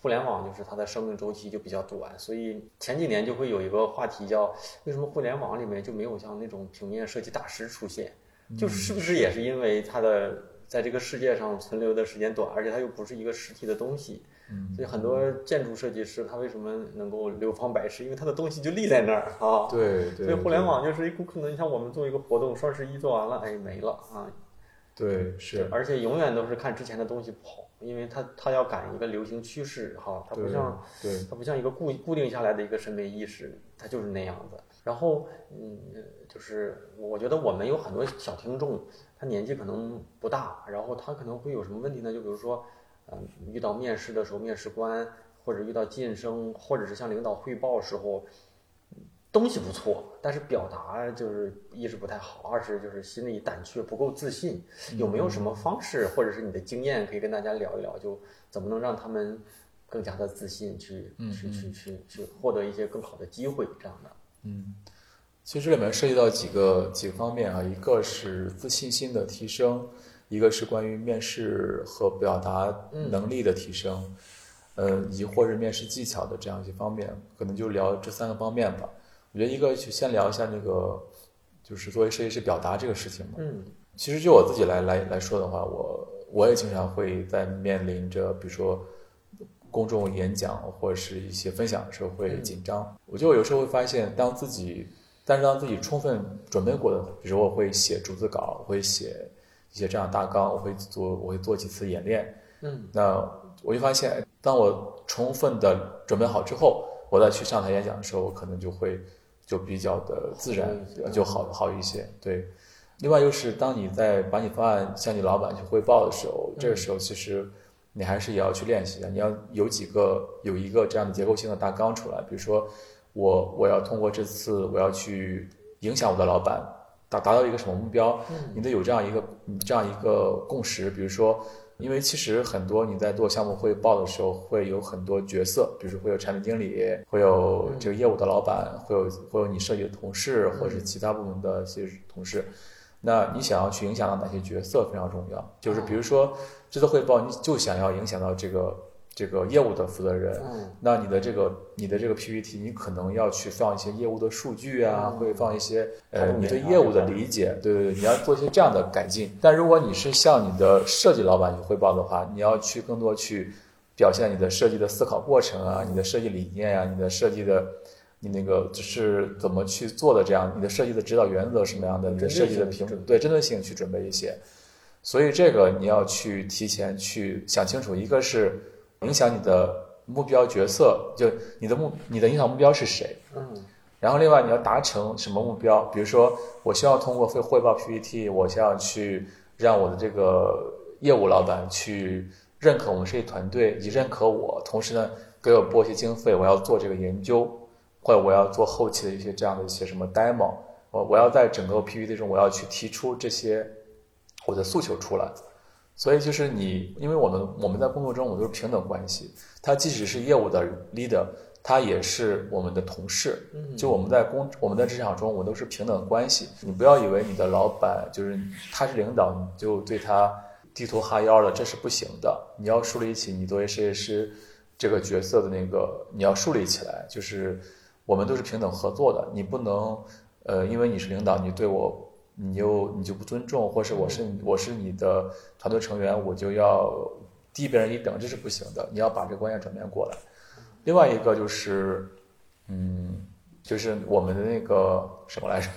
互联网就是它的生命周期就比较短，所以前几年就会有一个话题叫为什么互联网里面就没有像那种平面设计大师出现？就是是不是也是因为它的在这个世界上存留的时间短，而且它又不是一个实体的东西，所以很多建筑设计师他为什么能够流芳百世？因为他的东西就立在那儿啊。对对。所以互联网就是有可能，像我们做一个活动，双十一做完了，哎没了啊，对是，而且永远都是看之前的东西跑，因为它它要赶一个流行趋势哈，它不对像对它不像一个固固定下来的一个审美意识，它就是那样子。然后嗯，就是我觉得我们有很多小听众，他年纪可能不大，然后他可能会有什么问题呢？就比如说，嗯，遇到面试的时候，面试官或者遇到晋升，或者是向领导汇报时候。东西不错，但是表达就是一是不太好，二是就是心里胆怯不够自信。有没有什么方式，或者是你的经验可以跟大家聊一聊？就怎么能让他们更加的自信，去去去去去获得一些更好的机会，这样的。嗯，其实这里面涉及到几个几个方面啊，一个是自信心的提升，一个是关于面试和表达能力的提升，呃，以及或者面试技巧的这样一些方面，可能就聊这三个方面吧。我觉得一个就先聊一下那个，就是作为设计师表达这个事情嘛。嗯其实就我自己来来来说的话，我我也经常会在面临着比如说公众演讲或者是一些分享的时候会紧张。我就有时候会发现，当自己但是当自己充分准备过的，比如我会写逐字稿，我会写一些这样大纲，我会做我会做几次演练。嗯那我就发现，当我充分的准备好之后，我再去上台演讲的时候，我可能就会就比较的自然好，就好好一些。对，另外就是当你在把你方案向你老板去汇报的时候，这个时候其实你还是也要去练习的，你要有几个有一个这样的结构性的大纲出来，比如说我我要通过这次我要去影响我的老板，达达到一个什么目标，你得有这样一个这样一个共识，比如说。因为其实很多你在做项目汇报的时候，会有很多角色，比如说会有产品经理，会有这个业务的老板，会有会有你设计的同事，或者是其他部门的一些同事。那你想要去影响到哪些角色非常重要，就是比如说这次汇报，你就想要影响到这个这个业务的负责人，嗯那你的这个你的这个 PPT，你可能要去放一些业务的数据啊，会放一些呃你对业务的理解，对对对，你要做一些这样的改进。但如果你是向你的设计老板去汇报的话，你要去更多去表现你的设计的思考过程啊，你的设计理念啊，你的设计的你那个就是怎么去做的这样，你的设计的指导原则是什么样的，你的设计的评对针对性去准备一些。所以这个你要去提前去想清楚，一个是影响你的目标角色，就你的目你的影响目标是谁，嗯然后另外你要达成什么目标？比如说，我希望通过汇汇报 PPT，我希望去让我的这个业务老板去认可我们设计团队，以及认可我，同时呢给我拨一些经费，我要做这个研究，或者我要做后期的一些这样的一些什么 demo，我我要在整个 PPT 中我要去提出这些我的诉求出来。所以就是你，因为我们我们在工作中我们都是平等关系，他即使是业务的 leader。他也是我们的同事，就我们在工我们在职场中，我们都是平等关系。你不要以为你的老板就是他是领导，你就对他低头哈腰了，这是不行的。你要树立起你作为设计师这个角色的那个，你要树立起来，就是我们都是平等合作的。你不能呃，因为你是领导，你对我你又你就不尊重，或是我是我是你的团队成员，我就要低别人一等，这是不行的。你要把这个观念转变过来。另外一个就是，嗯，就是我们的那个什么来着？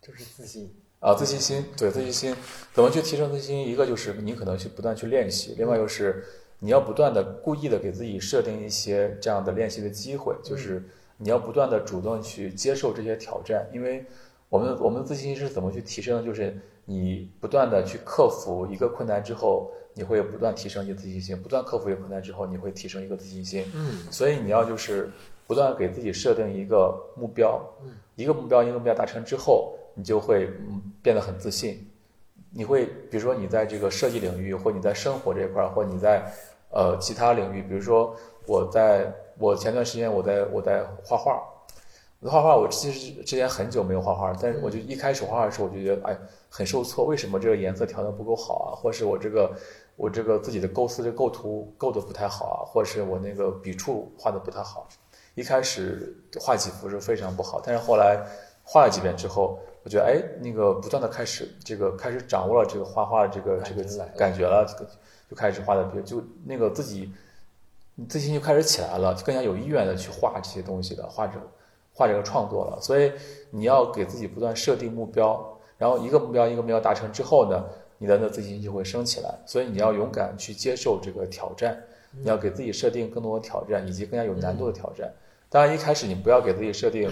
就是自信啊，自信心。对，自信心怎么去提升自信心？一个就是你可能去不断去练习，另外就是你要不断的故意的给自己设定一些这样的练习的机会，就是你要不断的主动去接受这些挑战。因为我们我们的自信心是怎么去提升？就是你不断的去克服一个困难之后。你会不断提升你的自信心，不断克服一个困难之后，你会提升一个自信心。嗯，所以你要就是不断给自己设定一个目标，嗯一个目标一个目标达成之后，你就会变得很自信。你会比如说你在这个设计领域，或你在生活这一块儿，或你在呃其他领域，比如说我在我前段时间我在我在画画。画画，我其实之前很久没有画画，但是我就一开始画画的时候，我就觉得哎很受挫，为什么这个颜色调的不够好啊？或是我这个我这个自己的构思这构图构的不太好啊？或是我那个笔触画的不太好？一开始画几幅是非常不好，但是后来画了几遍之后，我觉得哎那个不断的开始这个开始掌握了这个画画的这个这个感觉了，就开始画的比就那个自己自信就开始起来了，就更加有意愿的去画这些东西的画着。画这个创作了，所以你要给自己不断设定目标，然后一个目标一个目标达成之后呢，你的那自信心就会升起来。所以你要勇敢去接受这个挑战，你要给自己设定更多的挑战，以及更加有难度的挑战。当然一开始你不要给自己设定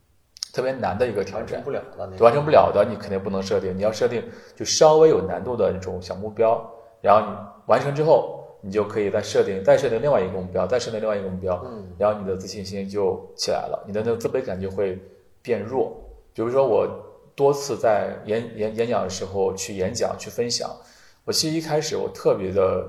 特别难的一个挑战，完成不了的，完成不了的你肯定不能设定。你要设定就稍微有难度的那种小目标，然后你完成之后。你就可以再设定，再设定另外一个目标，再设定另外一个目标，嗯，然后你的自信心就起来了，你的那个自卑感就会变弱。比如说，我多次在演演演讲的时候去演讲去分享，我其实一开始我特别的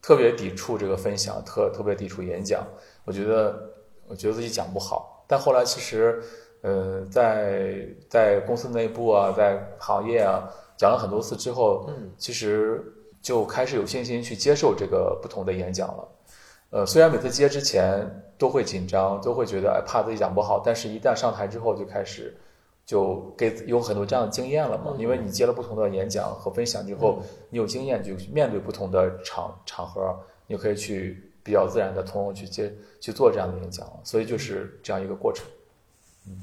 特别抵触这个分享，特特别抵触演讲，我觉得我觉得自己讲不好。但后来其实，呃，在在公司内部啊，在行业啊，讲了很多次之后，嗯，其实。就开始有信心去接受这个不同的演讲了，呃，虽然每次接之前都会紧张，都会觉得哎怕自己讲不好，但是一旦上台之后就开始就给有很多这样的经验了嘛，因为你接了不同的演讲和分享之后，你有经验，就面对不同的场场合，你可以去比较自然的从容去接去做这样的演讲了，所以就是这样一个过程，嗯，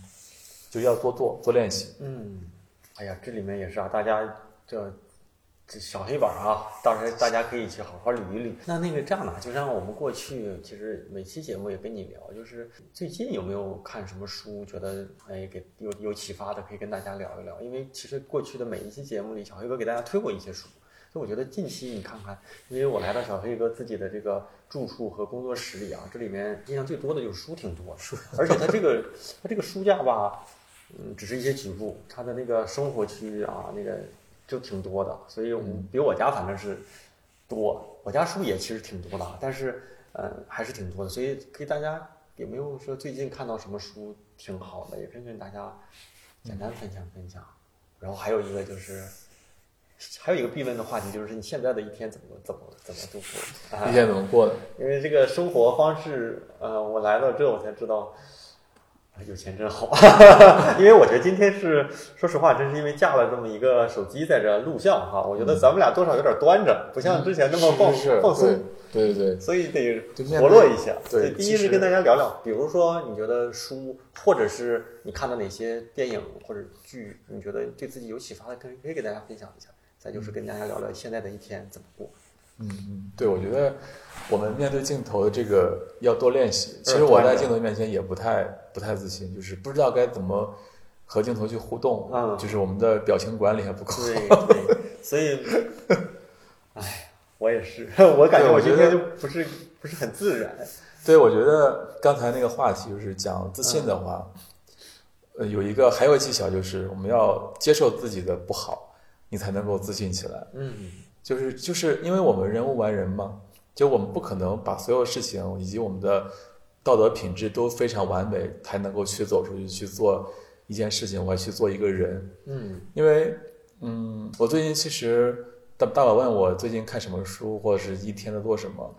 就要多做多练习，嗯，哎呀，这里面也是啊，大家这。这小黑板啊，到时候大家可以去好好捋一捋。那那个这样的，就像我们过去其实每期节目也跟你聊，就是最近有没有看什么书，觉得哎给有有启发的，可以跟大家聊一聊。因为其实过去的每一期节目里，小黑哥给大家推过一些书，所以我觉得近期你看看，因为我来到小黑哥自己的这个住处和工作室里啊，这里面印象最多的就是书挺多，书，而且他这个他这个书架吧，嗯，只是一些局部，他的那个生活区域啊，那个。就挺多的，所以比我家反正是多。我家书也其实挺多的，但是嗯还是挺多的。所以可以大家有没有说最近看到什么书挺好的，也可以跟大家简单分享分享。然后还有一个就是，还有一个必问的话题就是你现在的一天怎么怎么怎么度过？一天怎么过的？因为这个生活方式，呃，我来到这我才知道。有钱真好，因为我觉得今天是说实话，真是因为架了这么一个手机在这录像哈，我觉得咱们俩多少有点端着，不像之前那么放放松。对对对，所以得活络一下。对，第一是跟大家聊聊，比如说你觉得书，或者是你看到哪些电影或者剧，你觉得对自己有启发的，可以可以给大家分享一下。再就是跟大家聊聊现在的一天怎么过。嗯嗯，对，我觉得我们面对镜头的这个要多练习。其实我在镜头面前也不太不太自信，就是不知道该怎么和镜头去互动，嗯就是我们的表情管理还不够。对 对，所以，哎，我也是，我感觉我今天就不是不是很自然。对，我觉得刚才那个话题就是讲自信的话，呃，有一个还有技巧就是我们要接受自己的不好，你才能够自信起来。嗯就是就是因为我们人无完人嘛，就我们不可能把所有事情以及我们的道德品质都非常完美，才能够去走出去去做一件事情，我要去做一个人。嗯因为，嗯，我最近其实大大宝问我最近看什么书，或者是一天在做什么，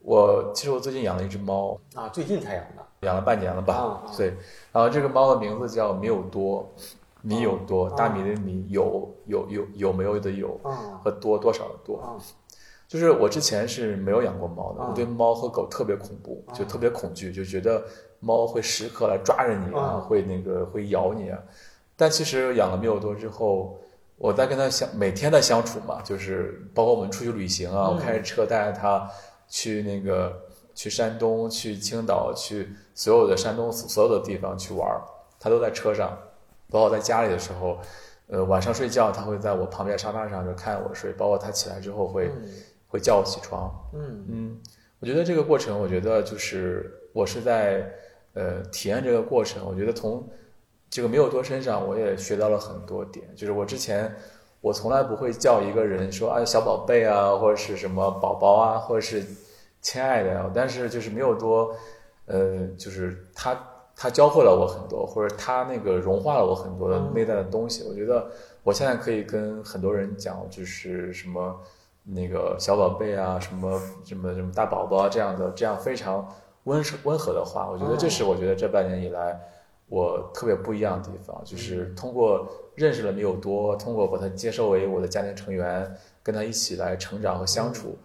我其实我最近养了一只猫，啊，最近才养的。养了半年了吧？啊啊对，然后这个猫的名字叫米有多，米有多，啊大米的米，有有有有没有的有，啊和多多少的多。啊就是我之前是没有养过猫的，啊我对猫和狗特别恐怖，就特别恐惧，就觉得猫会时刻来抓着你啊，啊会那个会咬你啊。但其实养了米有多之后，我在跟它相每天的相处嘛，就是包括我们出去旅行啊，嗯我开着车带着它去那个去山东、去青岛、去所有的山东所有的地方去玩儿，它都在车上。包括在家里的时候，呃，晚上睡觉他会在我旁边沙发上就看我睡，包括他起来之后会。嗯会叫我起床。嗯嗯，我觉得这个过程，我觉得就是我是在呃体验这个过程。我觉得从这个没有多身上，我也学到了很多点。就是我之前我从来不会叫一个人说啊小宝贝啊，或者是什么宝宝啊，或者是亲爱的呀。但是就是没有多，呃，就是他他教会了我很多，或者他那个融化了我很多的内在的东西。我觉得我现在可以跟很多人讲，就是什么。那个小宝贝啊，什么什么什么大宝宝啊，这样的这样非常温温和的话，我觉得这是我觉得这半年以来我特别不一样的地方，就是通过认识了米有多，通过把他接受为我的家庭成员，跟他一起来成长和相处，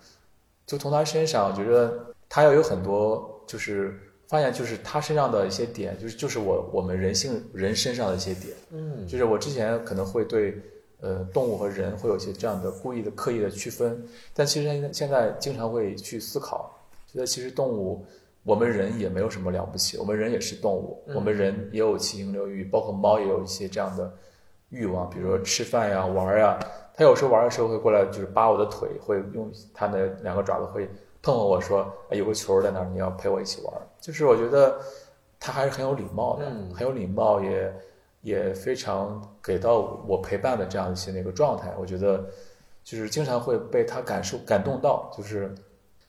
就从他身上，我觉得他要有很多，就是发现就是他身上的一些点，就是就是我我们人性人身上的一些点，嗯就是我之前可能会对呃动物和人会有一些这样的故意的刻意的区分，但其实现在现在经常会去思考，觉得其实动物我们人也没有什么了不起，我们人也是动物，我们人也有七情六欲，包括猫也有一些这样的欲望，比如说吃饭呀、玩呀。它有时候玩的时候会过来，就是扒我的腿，会用它的两个爪子会碰碰我说：“哎，有个球在那儿，你要陪我一起玩儿。”就是我觉得他还是很有礼貌的，嗯很有礼貌，也也非常给到我陪伴的这样一些那个状态。我觉得就是经常会被他感受感动到，就是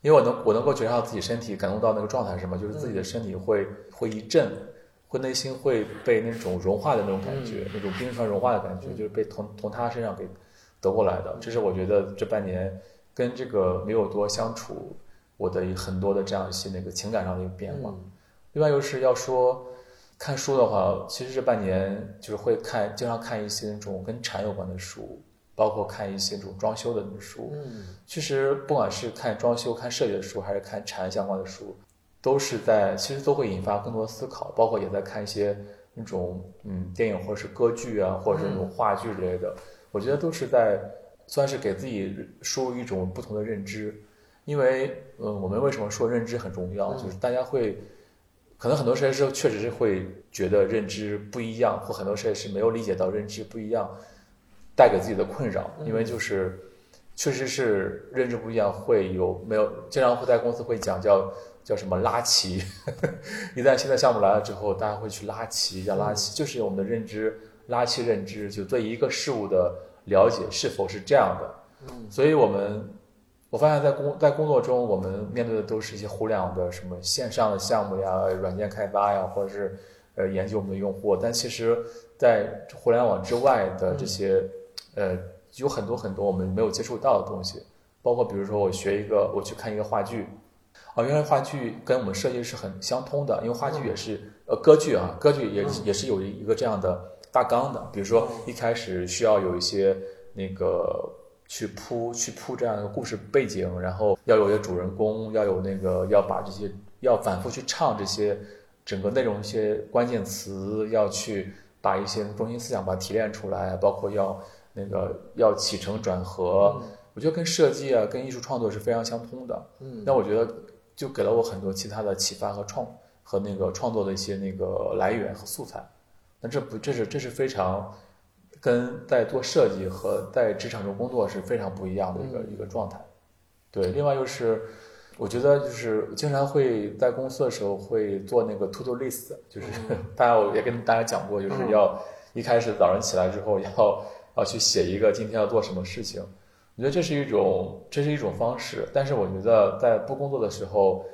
因为我能我能够觉察到自己身体感动到那个状态是什么，就是自己的身体会会一震，会内心会被那种融化的那种感觉，那种冰川融化的感觉，就是被从从他身上给得过来的。这是我觉得这半年跟这个米有多相处，我的很多的这样一些那个情感上的一个变化。嗯另外就是要说看书的话，其实这半年就是会看，经常看一些那种跟禅有关的书，包括看一些这种装修的书。嗯其实不管是看装修、看设计的书，还是看禅相关的书，都是在其实都会引发更多思考，包括也在看一些那种嗯电影或者是歌剧啊，或者是那种话剧之类的，我觉得都是在算是给自己输入一种不同的认知。因为嗯，我们为什么说认知很重要？就是大家会可能很多事情是确实是会觉得认知不一样，或很多事是没有理解到认知不一样带给自己的困扰，因为就是确实是认知不一样，会有没有经常会在公司会讲叫叫什么拉齐，一旦新的项目来了之后，大家会去拉齐，叫拉齐，就是我们的认知拉齐认知，就对一个事物的了解是否是这样的，嗯。所以我们。我发现，在工在工作中，我们面对的都是一些互联网的什么线上的项目呀、软件开发呀，或者是呃研究我们的用户。但其实，在互联网之外的这些，呃，有很多很多我们没有接触到的东西。包括比如说，我学一个，我去看一个话剧，啊，原来话剧跟我们设计是很相通的，因为话剧也是呃歌剧啊，歌剧也也是有一个这样的大纲的。比如说一开始需要有一些那个。去铺去铺这样一个故事背景，然后要有一个主人公，要有那个要把这些要反复去唱这些整个内容一些关键词，要去把一些中心思想把它提炼出来，包括要那个要起承转合，我觉得跟设计啊、跟艺术创作是非常相通的。嗯那我觉得就给了我很多其他的启发和创和那个创作的一些那个来源和素材。那这不这是这是非常跟在做设计和在职场中工作是非常不一样的一个、一个状态。对，另外就是我觉得就是经常会在公司的时候会做那个 to do list，就是 大家我也跟大家讲过，就是要一开始早上起来之后要要去写一个今天要做什么事情。我觉得这是一种这是一种方式，但是我觉得在不工作的时候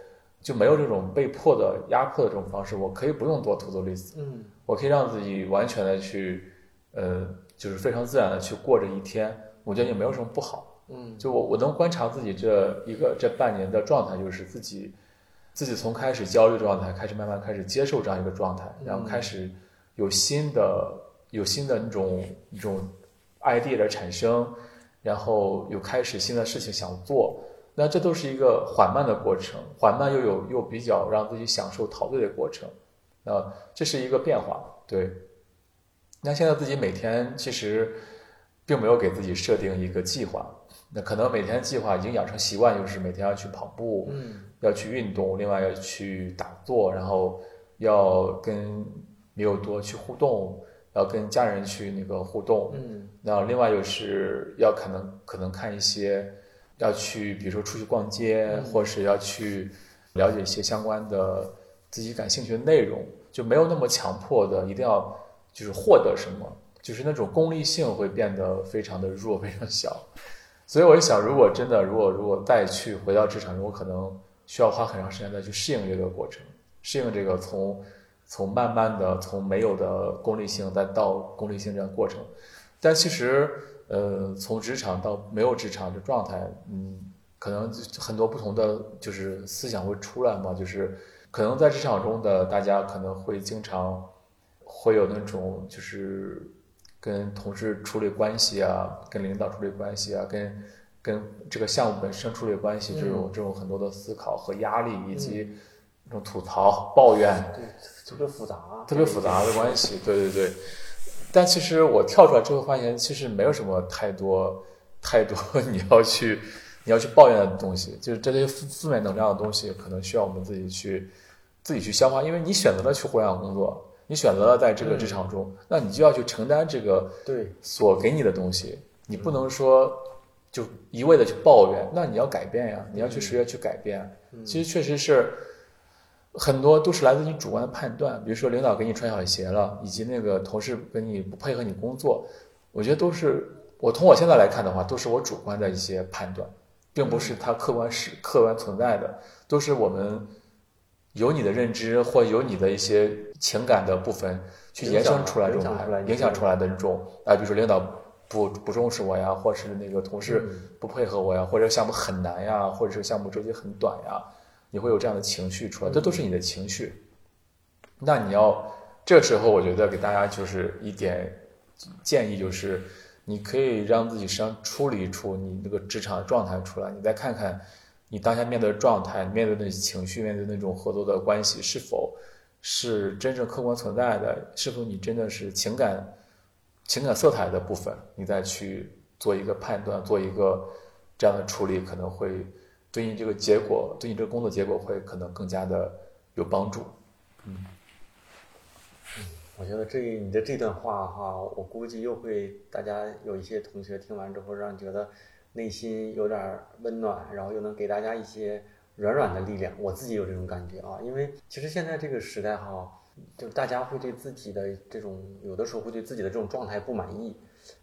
就没有这种被迫的压迫的这种方式，我可以不用做 to do list，嗯。我可以让自己完全的去，呃，就是非常自然的去过这一天，我觉得也没有什么不好。嗯就我我能观察自己这一个这半年的状态，就是自己自己从开始焦虑状态，开始慢慢开始接受这样一个状态，然后开始有新的有新的那种一种 idea 的产生，然后有开始新的事情想做，那这都是一个缓慢的过程，缓慢又有又比较让自己享受陶醉的过程，那这是一个变化，对。那现在自己每天其实并没有给自己设定一个计划，那可能每天计划已经养成习惯，就是每天要去跑步，嗯要去运动，另外要去打坐，然后要跟米友多去互动，要跟家人去那个互动，嗯。那另外就是要可能可能看一些，要去比如说出去逛街，或是要去了解一些相关的自己感兴趣的内容，就没有那么强迫的一定要就是获得什么，就是那种功利性会变得非常的弱，非常小。所以我就想，如果真的，如果如果再去回到职场中，我可能需要花很长时间再去适应这个过程，适应这个从从慢慢的从没有的功利性再到功利性这样过程。但其实，呃，从职场到没有职场的状态，嗯，可能很多不同的就是思想会出来嘛，就是可能在职场中的大家可能会经常会有那种就是跟同事处理关系啊，跟领导处理关系啊，跟跟这个项目本身处理关系这种、这种很多的思考和压力，以及那种吐槽、抱怨，对，特别复杂，特别复杂的关系。对对对。但其实我跳出来之后发现，其实没有什么太多太多你要去你要去抱怨的东西，就是这些负负面能量的东西，可能需要我们自己去自己去消化，因为你选择了去互联网工作，你选择了在这个职场中，那你就要去承担这个对，所给你的东西，你不能说就一味的去抱怨，那你要改变呀，你要去学着去改变。其实确实是很多都是来自你主观的判断，比如说领导给你穿小鞋了，以及那个同事跟你不配合你工作，我觉得都是我从我现在来看的话，都是我主观的一些判断，并不是它客观是客观存在的，都是我们有你的认知或有你的一些情感的部分去延伸出来这种影响出来的这种啊，比如说领导不不重视我呀，或是那个同事不配合我呀，或者项目很难呀，或者是项目周期很短呀，你会有这样的情绪出来，这都是你的情绪。那你要这个时候，我觉得给大家就是一点建议，就是你可以让自己实际上处理出你那个职场状态出来，你再看看你当下面对的状态，面对的情绪，面对那种合作的关系是否是真正客观存在的，是否你真的是情感情感色彩的部分，你再去做一个判断，做一个这样的处理，可能会对你这个结果，对你这个工作结果会可能更加的有帮助。嗯我觉得这你的这段话哈，我估计又会大家有一些同学听完之后，让觉得内心有点温暖，然后又能给大家一些软软的力量。我自己有这种感觉啊，因为其实现在这个时代哈，就大家会对自己的这种有的时候会对自己的这种状态不满意，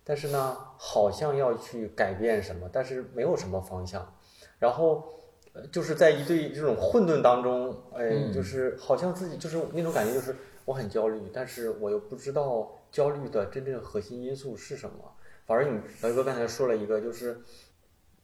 但是呢，好像要去改变什么，但是没有什么方向，然后。呃就是在一对这种混沌当中，哎，嗯就是好像自己就是那种感觉，就是我很焦虑，但是我又不知道焦虑的真正核心因素是什么。反而你老哥刚才说了一个，就是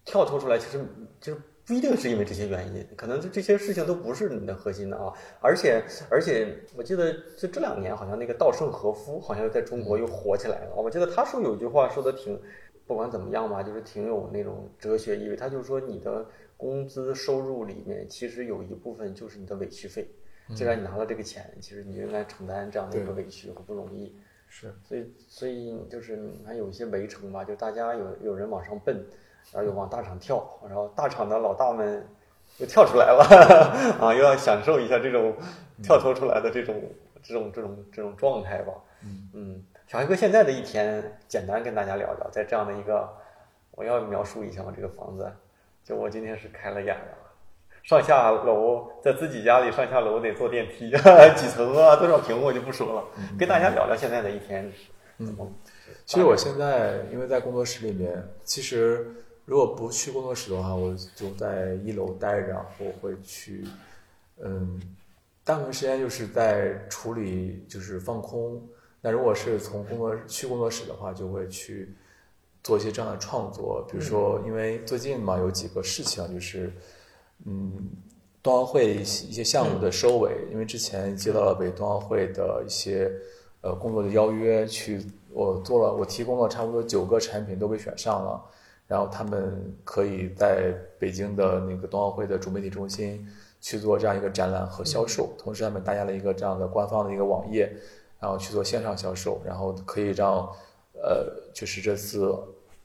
跳脱出来，其实就是不一定是因为这些原因，可能这这些事情都不是你的核心的啊。而且而且，我记得就这两年，好像那个稻盛和夫好像在中国又火起来了。我记得他说有一句话说的挺，不管怎么样吧，就是挺有那种哲学意味。他就说你的工资收入里面，其实有一部分就是你的委屈费。既然你拿了这个钱，其实你就应该承担这样的一个委屈和不容易。是，所以，所以就是还有一些围城吧，就大家有有人往上奔，然后又往大厂跳，然后大厂的老大们又跳出来了，啊，又要享受一下这种跳脱出来的这种这种这种这种状态吧。嗯，小黑哥现在的一天，简单跟大家聊聊，在这样的一个，我要描述一下我？这个房子，就我今天是开了眼了。上下楼在自己家里上下楼得坐电梯，几层啊，多少平我就不说了，跟大家聊聊现在的一天怎么。其实我现在因为在工作室里面，其实如果不去工作室的话，我就在一楼待着，然后会去，嗯，大部分时间就是在处理，就是放空。那如果是从工作去工作室的话，就会去做一些这样的创作，比如说，因为最近嘛有几个事情，就是嗯，冬奥会一些一些项目的收尾，因为之前接到了北冬奥会的一些呃工作的邀约，去我做了，我提供了差不多九个产品都被选上了，然后他们可以在北京的那个冬奥会的主媒体中心去做这样一个展览和销售，同时他们搭建了一个这样的官方的一个网页。然后去做线上销售，然后可以让，呃，就是这次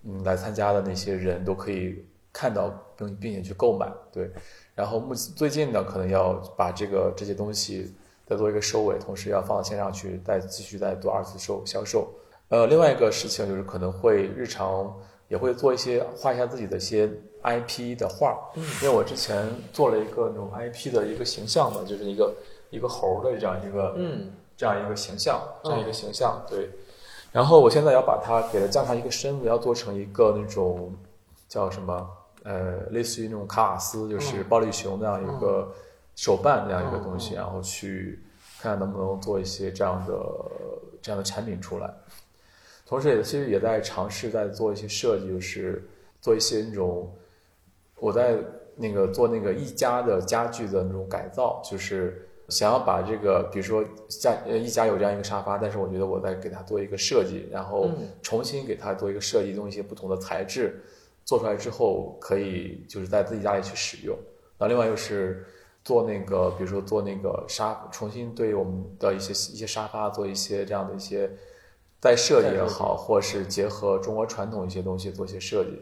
嗯来参加的那些人都可以看到并并且去购买，对。然后目最近呢，可能要把这个这些东西再做一个收尾，同时要放到线上去，再继续再做二次售销售。呃，另外一个事情就是可能会日常也会做一些画一下自己的一些 IP 的画，嗯，因为我之前做了一个那种 IP 的一个形象嘛，就是一个一个猴的这样一个，嗯。这样一个形象，这样一个形象，对。然后我现在要把它给它加上一个身子，要做成一个那种叫什么？呃，类似于那种卡瓦斯，就是暴力熊那样一个手办那样一个东西，然后去看看能不能做一些这样的这样的产品出来。同时，也其实也在尝试在做一些设计，就是做一些那种我在那个做那个一家的家具的那种改造，就是。想要把这个，比如说家呃一家有这样一个沙发，但是我觉得我在给它做一个设计，然后重新给它做一个设计，用一些不同的材质做出来之后，可以就是在自己家里去使用。那另外又是做那个，比如说做那个沙，重新对我们的一些一些沙发做一些这样的一些再设计也好，或是结合中国传统一些东西做一些设计。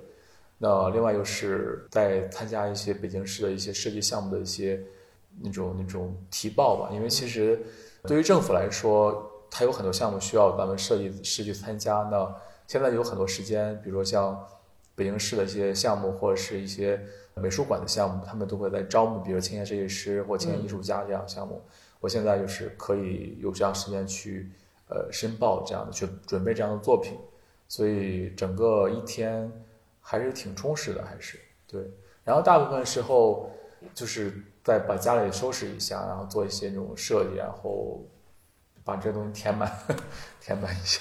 那另外又是在参加一些北京市的一些设计项目的一些。那种那种提报吧，因为其实对于政府来说，它有很多项目需要咱们设计师去参加。那现在有很多时间，比如说像北京市的一些项目，或者是一些美术馆的项目，他们都会在招募，比如青年设计师或青年艺术家这样项目。我现在就是可以有这样时间去呃申报这样的，去准备这样的作品，所以整个一天还是挺充实的，还是对。然后大部分时候就是。再把家里收拾一下，然后做一些那种设计，然后把这东西填满，填满一下。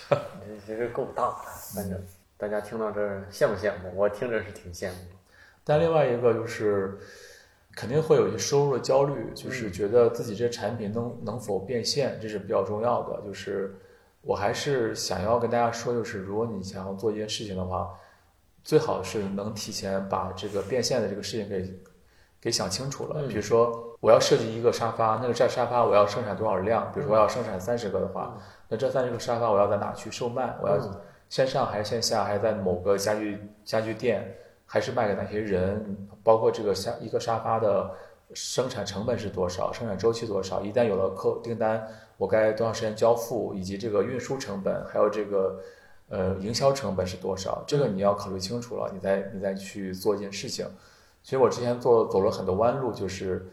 其实够大的，反正大家听到这儿羡慕羡慕，我听着是挺羡慕。但另外一个就是，肯定会有一些收入的焦虑，就是觉得自己这产品能能否变现，这是比较重要的。就是我还是想要跟大家说，就是如果你想要做一件事情的话，最好是能提前把这个变现的这个事情给。给想清楚了，比如说我要设计一个沙发，那个这沙发我要生产多少量？比如说我要生产三十个的话，那这三十个沙发我要在哪去售卖？我要线上还是线下？还是在某个家具家具店？还是卖给哪些人？包括这个沙一个沙发的生产成本是多少？生产周期多少？一旦有了客订单，我该多长时间交付？以及这个运输成本，还有这个呃营销成本是多少？这个你要考虑清楚了，你再你再去做一件事情。其实我之前做走了很多弯路，就是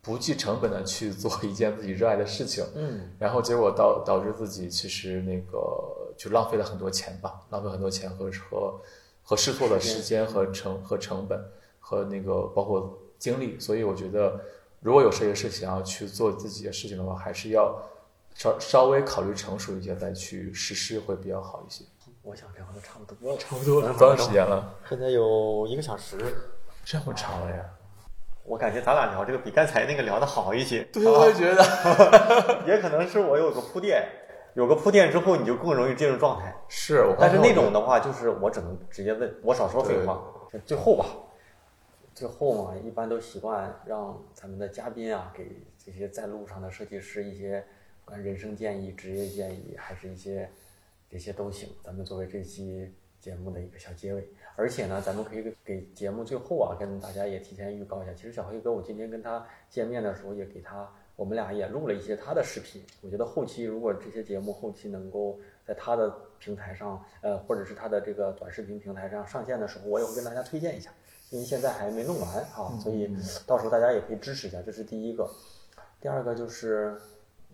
不计成本的去做一件自己热爱的事情，嗯，然后结果导导致自己其实那个就浪费了很多钱吧，浪费很多钱和和和试错的时间和成和成本和那个包括精力，所以我觉得如果有设计师想要去做自己的事情的话，还是要稍稍微考虑成熟一些再去实施会比较好一些。我想聊的差不多了，差不多了多长时间了？现在有一个小时。这么长了呀！我感觉咱俩聊这个比刚才那个聊的好一些。对，我也觉得，也可能是我有个铺垫，有个铺垫之后，你就更容易进入状态。是，但是那种的话，就是我只能直接问，我少说废话。最后吧，最后嘛，一般都习惯让咱们的嘉宾啊，给这些在路上的设计师一些关人生建议、职业建议，还是一些这些都行。咱们作为这期节目的一个小结尾。而且呢，咱们可以给给节目最后啊，跟大家也提前预告一下，其实小黑哥，我今天跟他见面的时候也给他，我们俩也录了一些他的视频。我觉得后期如果这些节目后期能够在他的平台上，呃，或者是他的这个短视频平台上上线的时候，我也会跟大家推荐一下，因为现在还没弄完啊，所以到时候大家也可以支持一下，这是第一个。第二个就是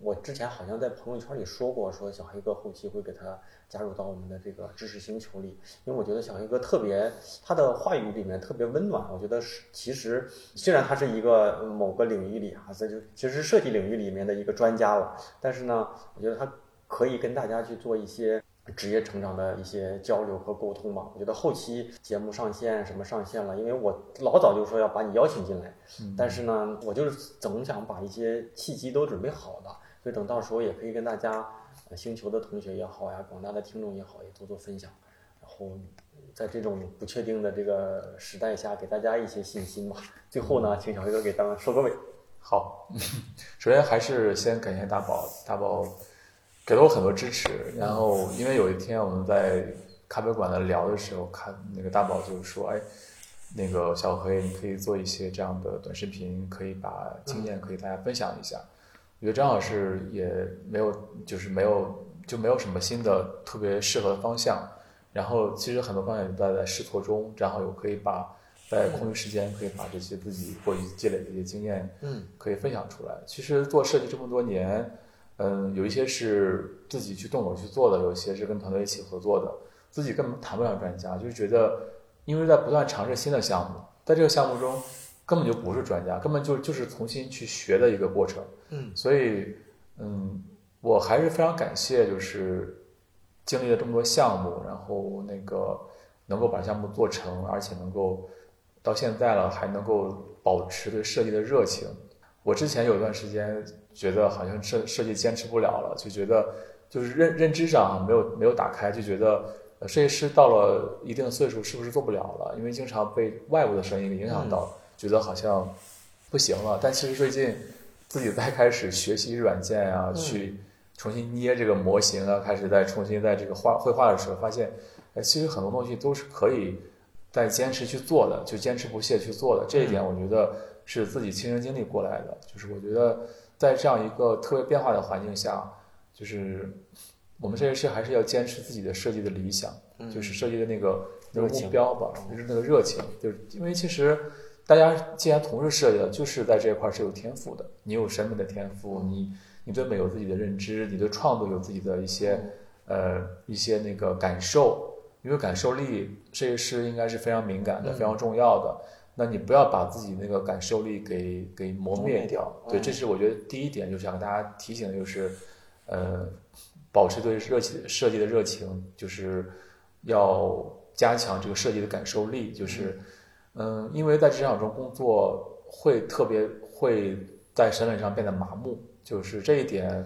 我之前好像在朋友圈里说过，说小黑哥后期会给他加入到我们的这个知识星球里，因为我觉得小黑哥特别，他的话语里面特别温暖。我觉得是，其实虽然他是一个某个领域里啊，这就其实设计领域里面的一个专家了，但是呢，我觉得他可以跟大家去做一些。职业成长的一些交流和沟通吧，我觉得后期节目上线什么上线了，因为我老早就说要把你邀请进来，但是呢，我就是总想把一些契机都准备好的，所以等到时候也可以跟大家，星球的同学也好呀，广大的听众也好，也多做分享，然后在这种不确定的这个时代下，给大家一些信心吧。最后呢，请小黑哥给咱们收个尾。好，首先还是先感谢大宝，大宝。给了我很多支持，然后因为有一天我们在咖啡馆的聊的时候，看那个大宝就说：“哎，那个小黑，你可以做一些这样的短视频，可以把经验可以大家分享一下。”我觉得正好是也没有，就是没有就没有什么新的特别适合的方向。然后其实很多方向也在在试错中，然后有可以把在空余时间可以把这些自己过去积累的一些经验，嗯，可以分享出来。其实做设计这么多年。嗯，有一些是自己去动手去做的，有一些是跟团队一起合作的，自己根本谈不上专家，就是觉得，因为在不断尝试新的项目，在这个项目中根本就不是专家，根本就就是重新去学的一个过程。嗯，所以，嗯，我还是非常感谢，就是经历了这么多项目，然后那个能够把项目做成，而且能够到现在了还能够保持对设计的热情。我之前有一段时间。觉得好像设设计坚持不了了，就觉得就是认认知上没有没有打开，就觉得设计师到了一定岁数是不是做不了了？因为经常被外部的声音给影响到，觉得好像不行了。但其实最近自己在开始学习软件啊，去重新捏这个模型啊，开始再重新在这个画绘画的时候，发现哎，其实很多东西都是可以再坚持去做的，就坚持不懈去做的。这一点我觉得是自己亲身经历过来的，就是我觉得。在这样一个特别变化的环境下，就是我们设计师还是要坚持自己的设计的理想，就是设计的那个那个目标吧，就是那个热情。就是因为其实大家既然同时设计了，就是在这一块是有天赋的。你有审美的天赋，你你对美有自己的认知，你对创作有自己的一些呃一些那个感受。因为感受力，设计师应该是非常敏感的，非常重要的。那你不要把自己那个感受力给给磨灭掉，对，这是我觉得第一点，就是想跟大家提醒的，就是，呃，保持对热情设计的热情，就是要加强这个设计的感受力，就是，嗯，因为在职场中工作会特别会在审美上变得麻木，就是这一点，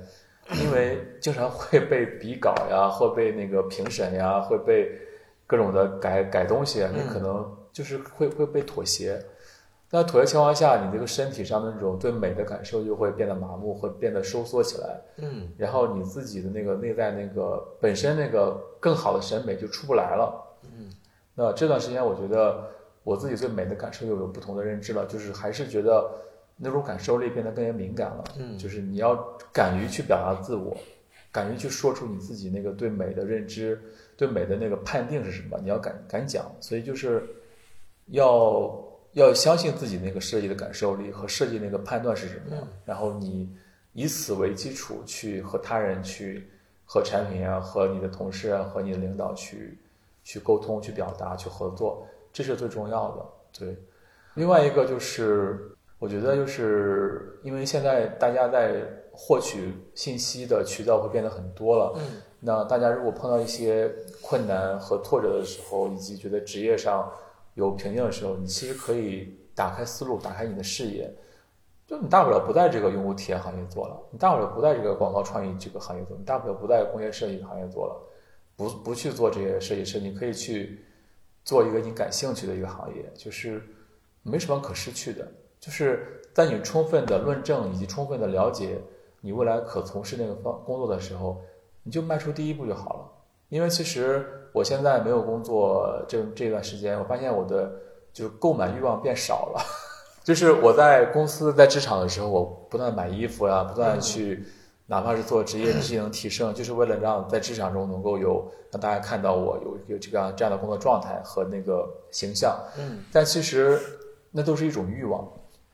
因为经常会被比稿呀，会被那个评审呀，会被各种的改改东西，你可能。就是会会被妥协，那妥协情况下，你这个身体上的那种对美的感受就会变得麻木，会变得收缩起来。嗯，然后你自己的那个内在那个本身那个更好的审美就出不来了。嗯，那这段时间我觉得我自己对美的感受又有不同的认知了，就是还是觉得那种感受力变得更加敏感了。嗯，就是你要敢于去表达自我，敢于去说出你自己那个对美的认知，对美的那个判定是什么，你要敢敢讲。所以就是。要要相信自己那个设计的感受力和设计那个判断是什么，然后你以此为基础去和他人去和产品啊、和你的同事啊、和你的领导去去沟通、去表达、去合作，这是最重要的。对，另外一个就是我觉得就是因为现在大家在获取信息的渠道会变得很多了，嗯，那大家如果碰到一些困难和挫折的时候，以及觉得职业上。有瓶颈的时候，你其实可以打开思路，打开你的视野。就你大不了不在这个用户体验行业做了，你大不了不在这个广告创意这个行业做，你大不了不在工业设计行业做了，不不去做这些设计师，你可以去做一个你感兴趣的一个行业，就是没什么可失去的。就是在你充分的论证以及充分的了解你未来可从事那个方工作的时候，你就迈出第一步就好了。因为其实我现在没有工作这这段时间，我发现我的就是购买欲望变少了。就是我在公司在职场的时候，我不断买衣服呀，不断去，哪怕是做职业技能提升，就是为了让在职场中能够有让大家看到我有有这个这样的工作状态和那个形象。嗯，但其实那都是一种欲望，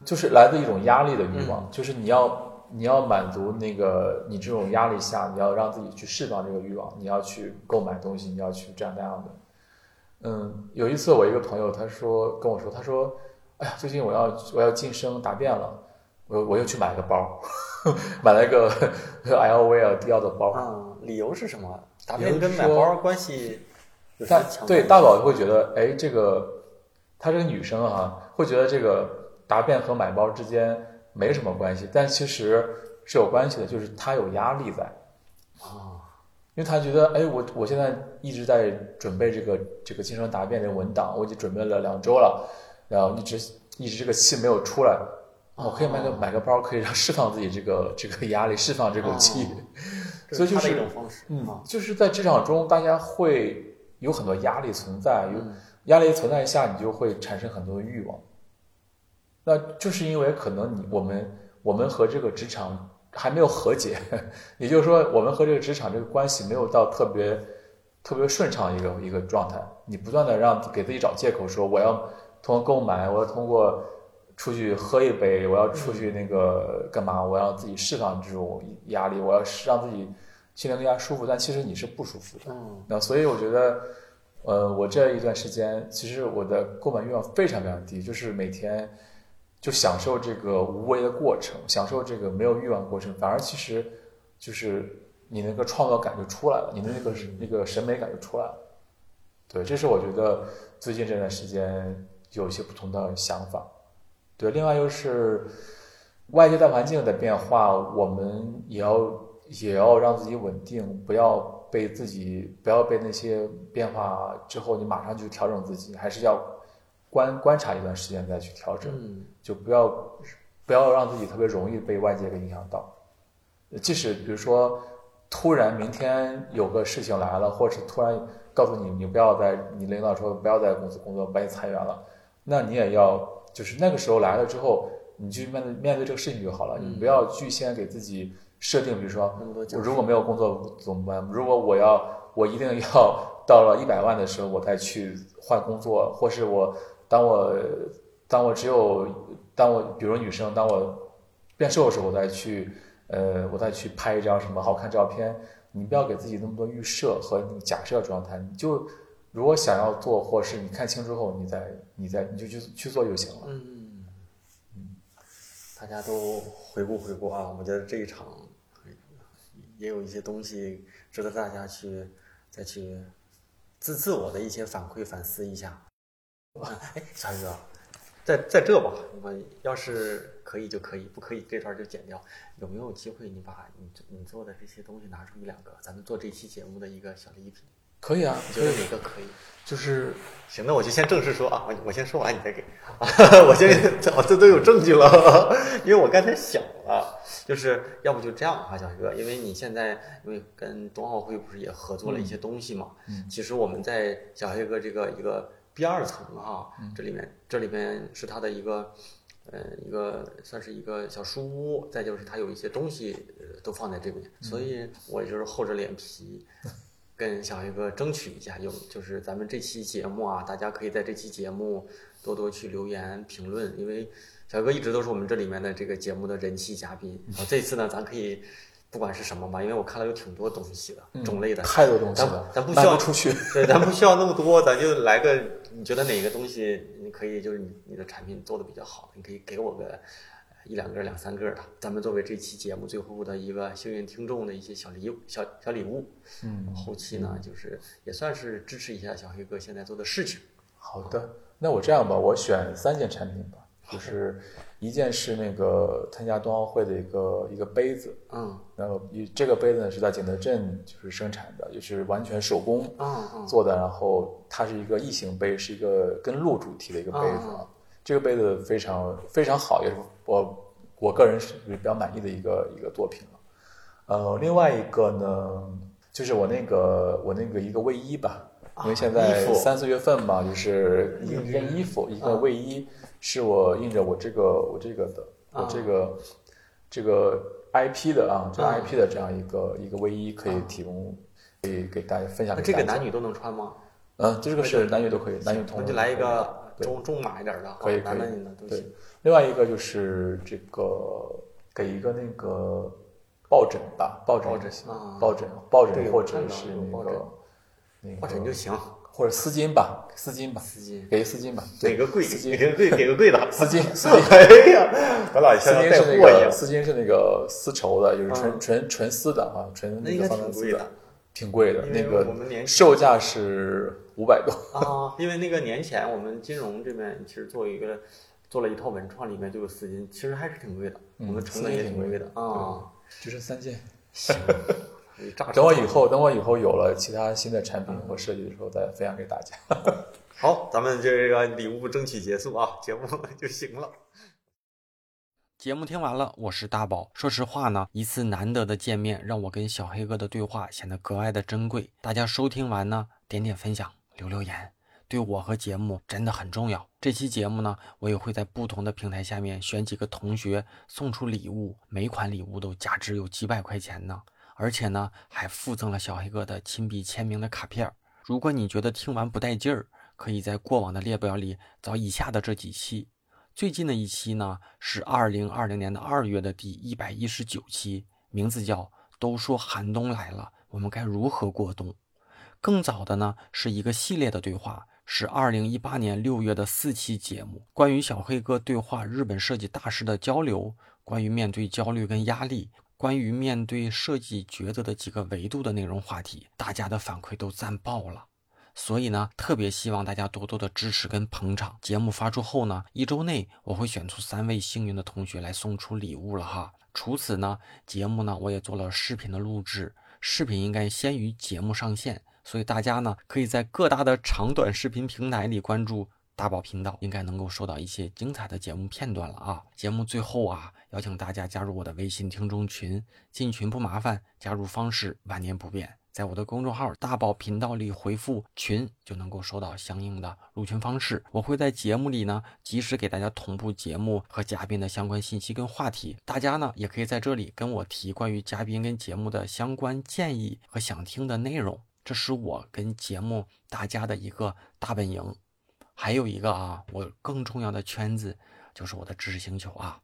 就是来自一种压力的欲望，就是你要你要满足那个你这种压力下，你要让自己去释放这个欲望，你要去购买东西，你要去这样那样的。嗯，有一次我一个朋友他说跟我说，他说。哎呀，最近我要我要晋升答辩了，我我又去买个包，买了一个 LV 啊迪奥的包。啊，理由是什么？答辩跟买包关系有大强？对大宝会觉得，哎，这个她这个女生啊，会觉得这个答辩和买包之间没什么关系，但其实是有关系的，就是她有压力在啊，因为她觉得，哎，我我现在一直在准备这个这个晋升答辩的文档，我已经准备了两周了。然后一直一直这个气没有出来，我可以买个买个包，可以让释放自己这个这个压力，释放这口气。所以就是一种方式，嗯，就是在职场中，大家会有很多压力存在，有压力存在下，你就会产生很多的欲望。那就是因为可能你我们我们和这个职场还没有和解，也就是说，我们和这个职场这个关系没有到特别特别顺畅一个一个状态。你不断的让给自己找借口，说我要。通过购买，我要通过出去喝一杯，我要出去那个干嘛？我要自己释放这种压力，我要让自己心里更加舒服。但其实你是不舒服的。嗯。那所以我觉得，呃，我这一段时间，其实我的购买欲望非常非常低，就是每天就享受这个无为的过程，享受这个没有欲望的过程，反而其实就是你那个创作感就出来了，你的那个那个审美感就出来了。对，这是我觉得最近这段时间。有一些不同的想法，对，另外又是外界大环境的变化，我们也要也要让自己稳定，不要被自己不要被那些变化之后你马上就调整自己，还是要观观察一段时间再去调整，就不要不要让自己特别容易被外界给影响到，即使比如说突然明天有个事情来了，或者突然告诉你你不要在你领导说不要在公司工作，把你裁员了。那你也要，就是那个时候来了之后，你去面对面对这个事情就好了。你不要去先给自己设定，比如说，我如果没有工作怎么办？如果我要，我一定要到了一百万的时候我再去换工作，或是我当我当我只有当我比如女生当我变瘦的时候我再去呃我再去拍一张什么好看照片。你不要给自己那么多预设和假设状态，你就。如果想要做，或是你看清之后，你再你再你就去去做就行了。嗯嗯，大家都回顾回顾啊，我觉得这一场也有一些东西值得大家去再去自自我的一些反馈反思一下。哎，小宇哥，在在这吧，我要是可以就可以，不可以这段就剪掉。有没有机会你把你你做的这些东西拿出一两个，咱们做这期节目的一个小礼品？可以啊，你觉得哪个可以？就是行，那我就先正式说啊，我我先说完，你再给。我先，我 这都有证据了，因为我刚才想了，就是要不就这样哈，小徐哥，因为你现在因为跟冬奥会不是也合作了一些东西嘛？嗯。其实我们在小黑哥这个一个 B 二层哈，这里面这里面是他的一个呃一个算是一个小书屋，再就是他有一些东西都放在这边，所以我就是厚着脸皮。跟小黑哥争取一下，有就是咱们这期节目啊，大家可以在这期节目多多去留言评论，因为小黑哥一直都是我们这里面的这个节目的人气嘉宾。啊，这次呢，咱可以不管是什么吧，因为我看了有挺多东西的种类的，太多东西了，咱不需要出去，对，咱不需要那么多，咱就来个，你觉得哪个东西你可以，就是你你的产品做的比较好，你可以给我个。一两个、两三个的，咱们作为这期节目最后的一个幸运听众的一些小礼物、小小礼物。嗯，后期呢，就是也算是支持一下小黑哥现在做的事情。好的，那我这样吧，我选三件产品吧，就是一件是那个参加冬奥会的一个一个杯子，嗯，然后一这个杯子呢是在景德镇就是生产的，就是完全手工做的，然后它是一个异形杯，是一个跟鹿主题的一个杯子。这个杯子非常非常好，也是我我个人是比较满意的一个一个作品了。呃，另外一个呢，就是我那个我那个一个卫衣吧，因为现在服三四月份嘛，就是一一件衣服，一个卫衣，是我印着我这个我这个的我这个这个 IP 的啊，这个啊 IP 的这样一个一个卫衣可以提供，可以给大家分享那给大家。这个男女都能穿吗？嗯，这个是男女都可以，男女通用。那就来一个对中中码一点的，可以可以的都对行。，另外一个就是这个给一个那个抱枕吧，抱枕抱枕抱枕抱枕或者是那有抱枕个那个抱枕就行，或者丝巾吧，丝巾吧，丝巾给丝巾吧，哪个贵？丝巾给个贵，给个贵的。丝巾 丝巾。哎呀，咱俩丝巾像带是那个货一样。丝巾是那个丝绸的，就是纯嗯纯纯丝的啊，纯那个方挺贵的丝的，挺贵的。那个我们售价是五百多。啊，因为那个年前我们金融这边其实做一个做了一套文创，里面就有丝巾，其实还是挺贵的，我嗯们成本也挺贵的啊。就剩三件。行，等我以后，等我以后有了其他新的产品或设计的时候，再分享给大家。好，咱们这个礼物争取结束啊，节目 就行了。节目听完了，我是大宝。说实话呢，一次难得的见面，让我跟小黑哥的对话显得格外的珍贵。大家收听完呢，点点分享，留留言，对我和节目真的很重要。这期节目呢，我也会在不同的平台下面选几个同学送出礼物，每款礼物都价值有几百块钱呢，而且呢，还附赠了小黑哥的亲笔签名的卡片。如果你觉得听完不带劲儿，可以在过往的列表里找以下的这几期。最近的一期呢是二零二零年的二月的第一百一十九期，名字叫《都说寒冬来了，我们该如何过冬》。更早的呢是一个系列的对话，是二零一八年六月的四期节目，关于小黑哥对话日本设计大师的交流，关于面对焦虑跟压力，关于面对设计抉择的几个维度的内容话题，大家的反馈都赞爆了。所以呢，特别希望大家多多的支持跟捧场。节目发出后呢，一周内我会选出三位幸运的同学来送出礼物了哈。除此呢，节目呢我也做了视频的录制，视频应该先于节目上线，所以大家呢可以在各大的长短视频平台里关注大宝频道，应该能够收到一些精彩的节目片段了啊。节目最后啊，邀请大家加入我的微信听众群，进群不麻烦，加入方式万年不变。在我的公众号“大宝频道”里回复“群”，就能够收到相应的入群方式。我会在节目里呢，及时给大家同步节目和嘉宾的相关信息跟话题。大家呢，也可以在这里跟我提关于嘉宾跟节目的相关建议和想听的内容。这是我跟节目大家的一个大本营。还有一个啊，我更重要的圈子就是我的知识星球啊。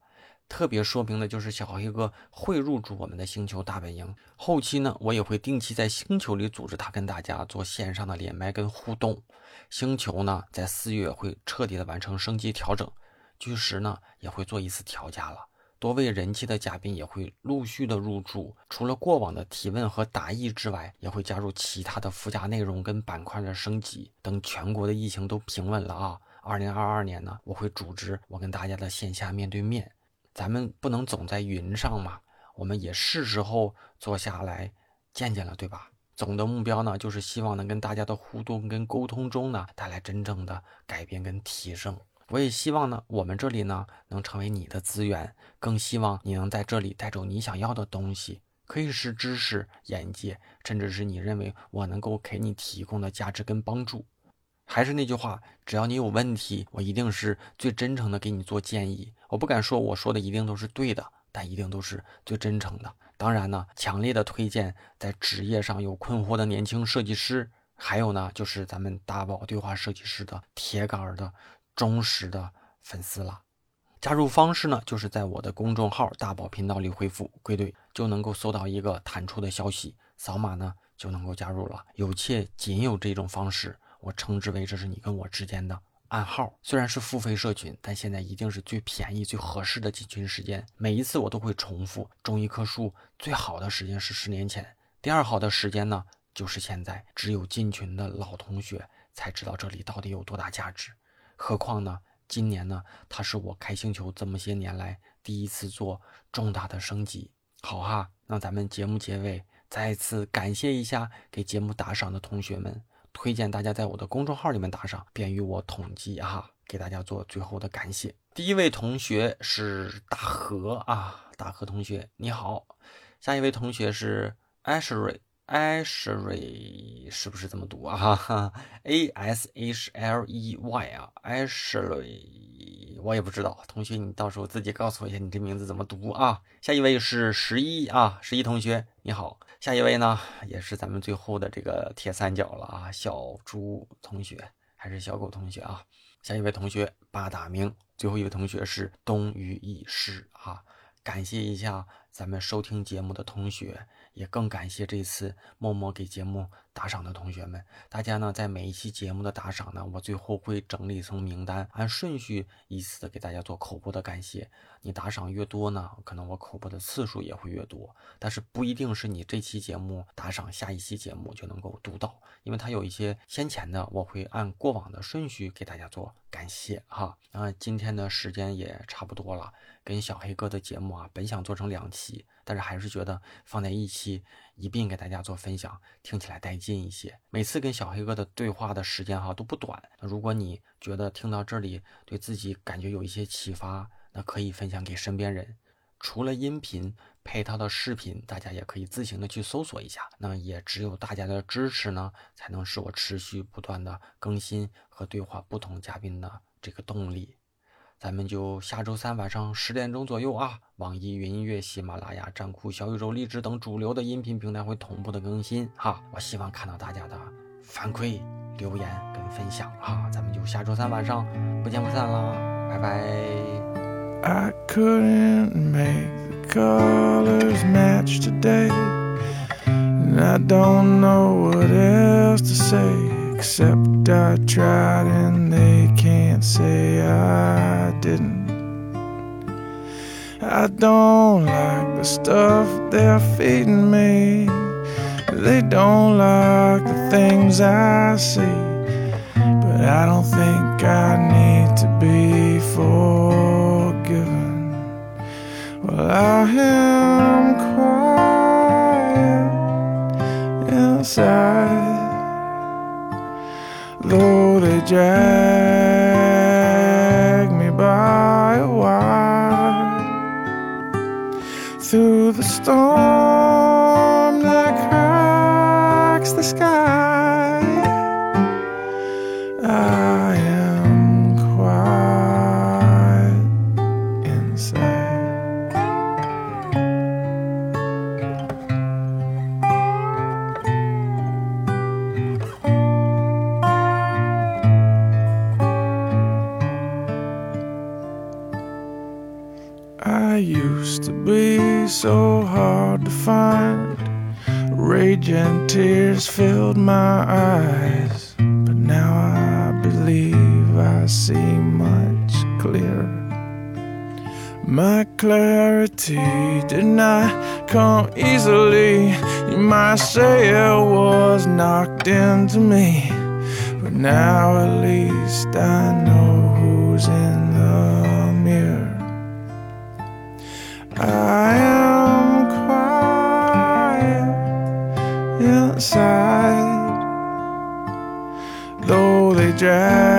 特别说明的就是小黑哥会入驻我们的星球大本营。后期呢，我也会定期在星球里组织他跟大家做线上的连麦跟互动。星球呢，在四月会彻底的完成升级调整，巨石呢也会做一次调价了。多位人气的嘉宾也会陆续的入驻，除了过往的提问和答疑之外，也会加入其他的附加内容跟板块的升级。等全国的疫情都平稳了啊，二零二二年呢，我会组织我跟大家的线下面对面。咱们不能总在云上嘛，我们也是时候坐下来见见了，对吧？总的目标呢，就是希望能跟大家的互动跟沟通中呢，带来真正的改变跟提升。我也希望呢，我们这里呢能成为你的资源，更希望你能在这里带走你想要的东西，可以是知识、眼界，甚至是你认为我能够给你提供的价值跟帮助。还是那句话，只要你有问题，我一定是最真诚的给你做建议。我不敢说我说的一定都是对的，但一定都是最真诚的。当然呢，强烈的推荐在职业上有困惑的年轻设计师，还有呢，就是咱们大宝对话设计师的铁杆的忠实的粉丝了。加入方式呢，就是在我的公众号“大宝频道”里回复“归队”，就能够搜到一个弹出的消息，扫码呢就能够加入了。有且仅有这种方式。我称之为这是你跟我之间的暗号，虽然是付费社群，但现在一定是最便宜、最合适的进群时间。每一次我都会重复，种一棵树最好的时间是十年前，第二好的时间呢就是现在。只有进群的老同学才知道这里到底有多大价值。何况呢，今年呢，它是我开星球这么些年来第一次做重大的升级。好哈，那咱们节目结尾再次感谢一下给节目打赏的同学们。推荐大家在我的公众号里面打赏，便于我统计啊，给大家做最后的感谢。第一位同学是大河啊，大河同学你好。下一位同学是 Ashley Ashley 是不是这么读啊？哈哈，A S H L E Y 啊，Ashley，我也不知道。同学，你到时候自己告诉我一下，你这名字怎么读啊？下一位是十一啊，十一同学，你好。下一位呢，也是咱们最后的这个铁三角了啊，小猪同学还是小狗同学啊？下一位同学八大名，最后一位同学是东隅易师啊，感谢一下咱们收听节目的同学。也更感谢这次默默给节目打赏的同学们。大家呢，在每一期节目的打赏呢，我最后会整理一层名单，按顺序依次的给大家做口播的感谢。你打赏越多呢，可能我口播的次数也会越多。但是不一定是你这期节目打赏，下一期节目就能够读到，因为它有一些先前的，我会按过往的顺序给大家做感谢哈。啊，今天的时间也差不多了。跟小黑哥的节目啊，本想做成两期，但是还是觉得放在一期一并给大家做分享，听起来带劲一些。每次跟小黑哥的对话的时间哈都不短。如果你觉得听到这里对自己感觉有一些启发，那可以分享给身边人。除了音频配套的视频，大家也可以自行的去搜索一下。那也只有大家的支持呢，才能使我持续不断的更新和对话不同嘉宾的这个动力。咱们就下周三晚上十点钟左右啊网易云音乐喜马拉雅站酷小宇宙荔枝等主流的音频平台会同步的更新哈。我希望看到大家的反馈留言跟分享哈咱们就下周三晚上不见不散啦拜拜。I couldn't make the colors match today and i don't know what else to say. Except I tried and they can't say I didn't. I don't like the stuff they're feeding me. They don't like the things I see. But I don't think I need to be forgiven. Well, I am quiet inside though they drag me by a wire through the storm that cracks the sky. So hard to find. Rage and tears filled my eyes. But now I believe I see much clearer. My clarity did not come easily. You might say it was knocked into me. But now at least I know who's in the mirror. I am Jack.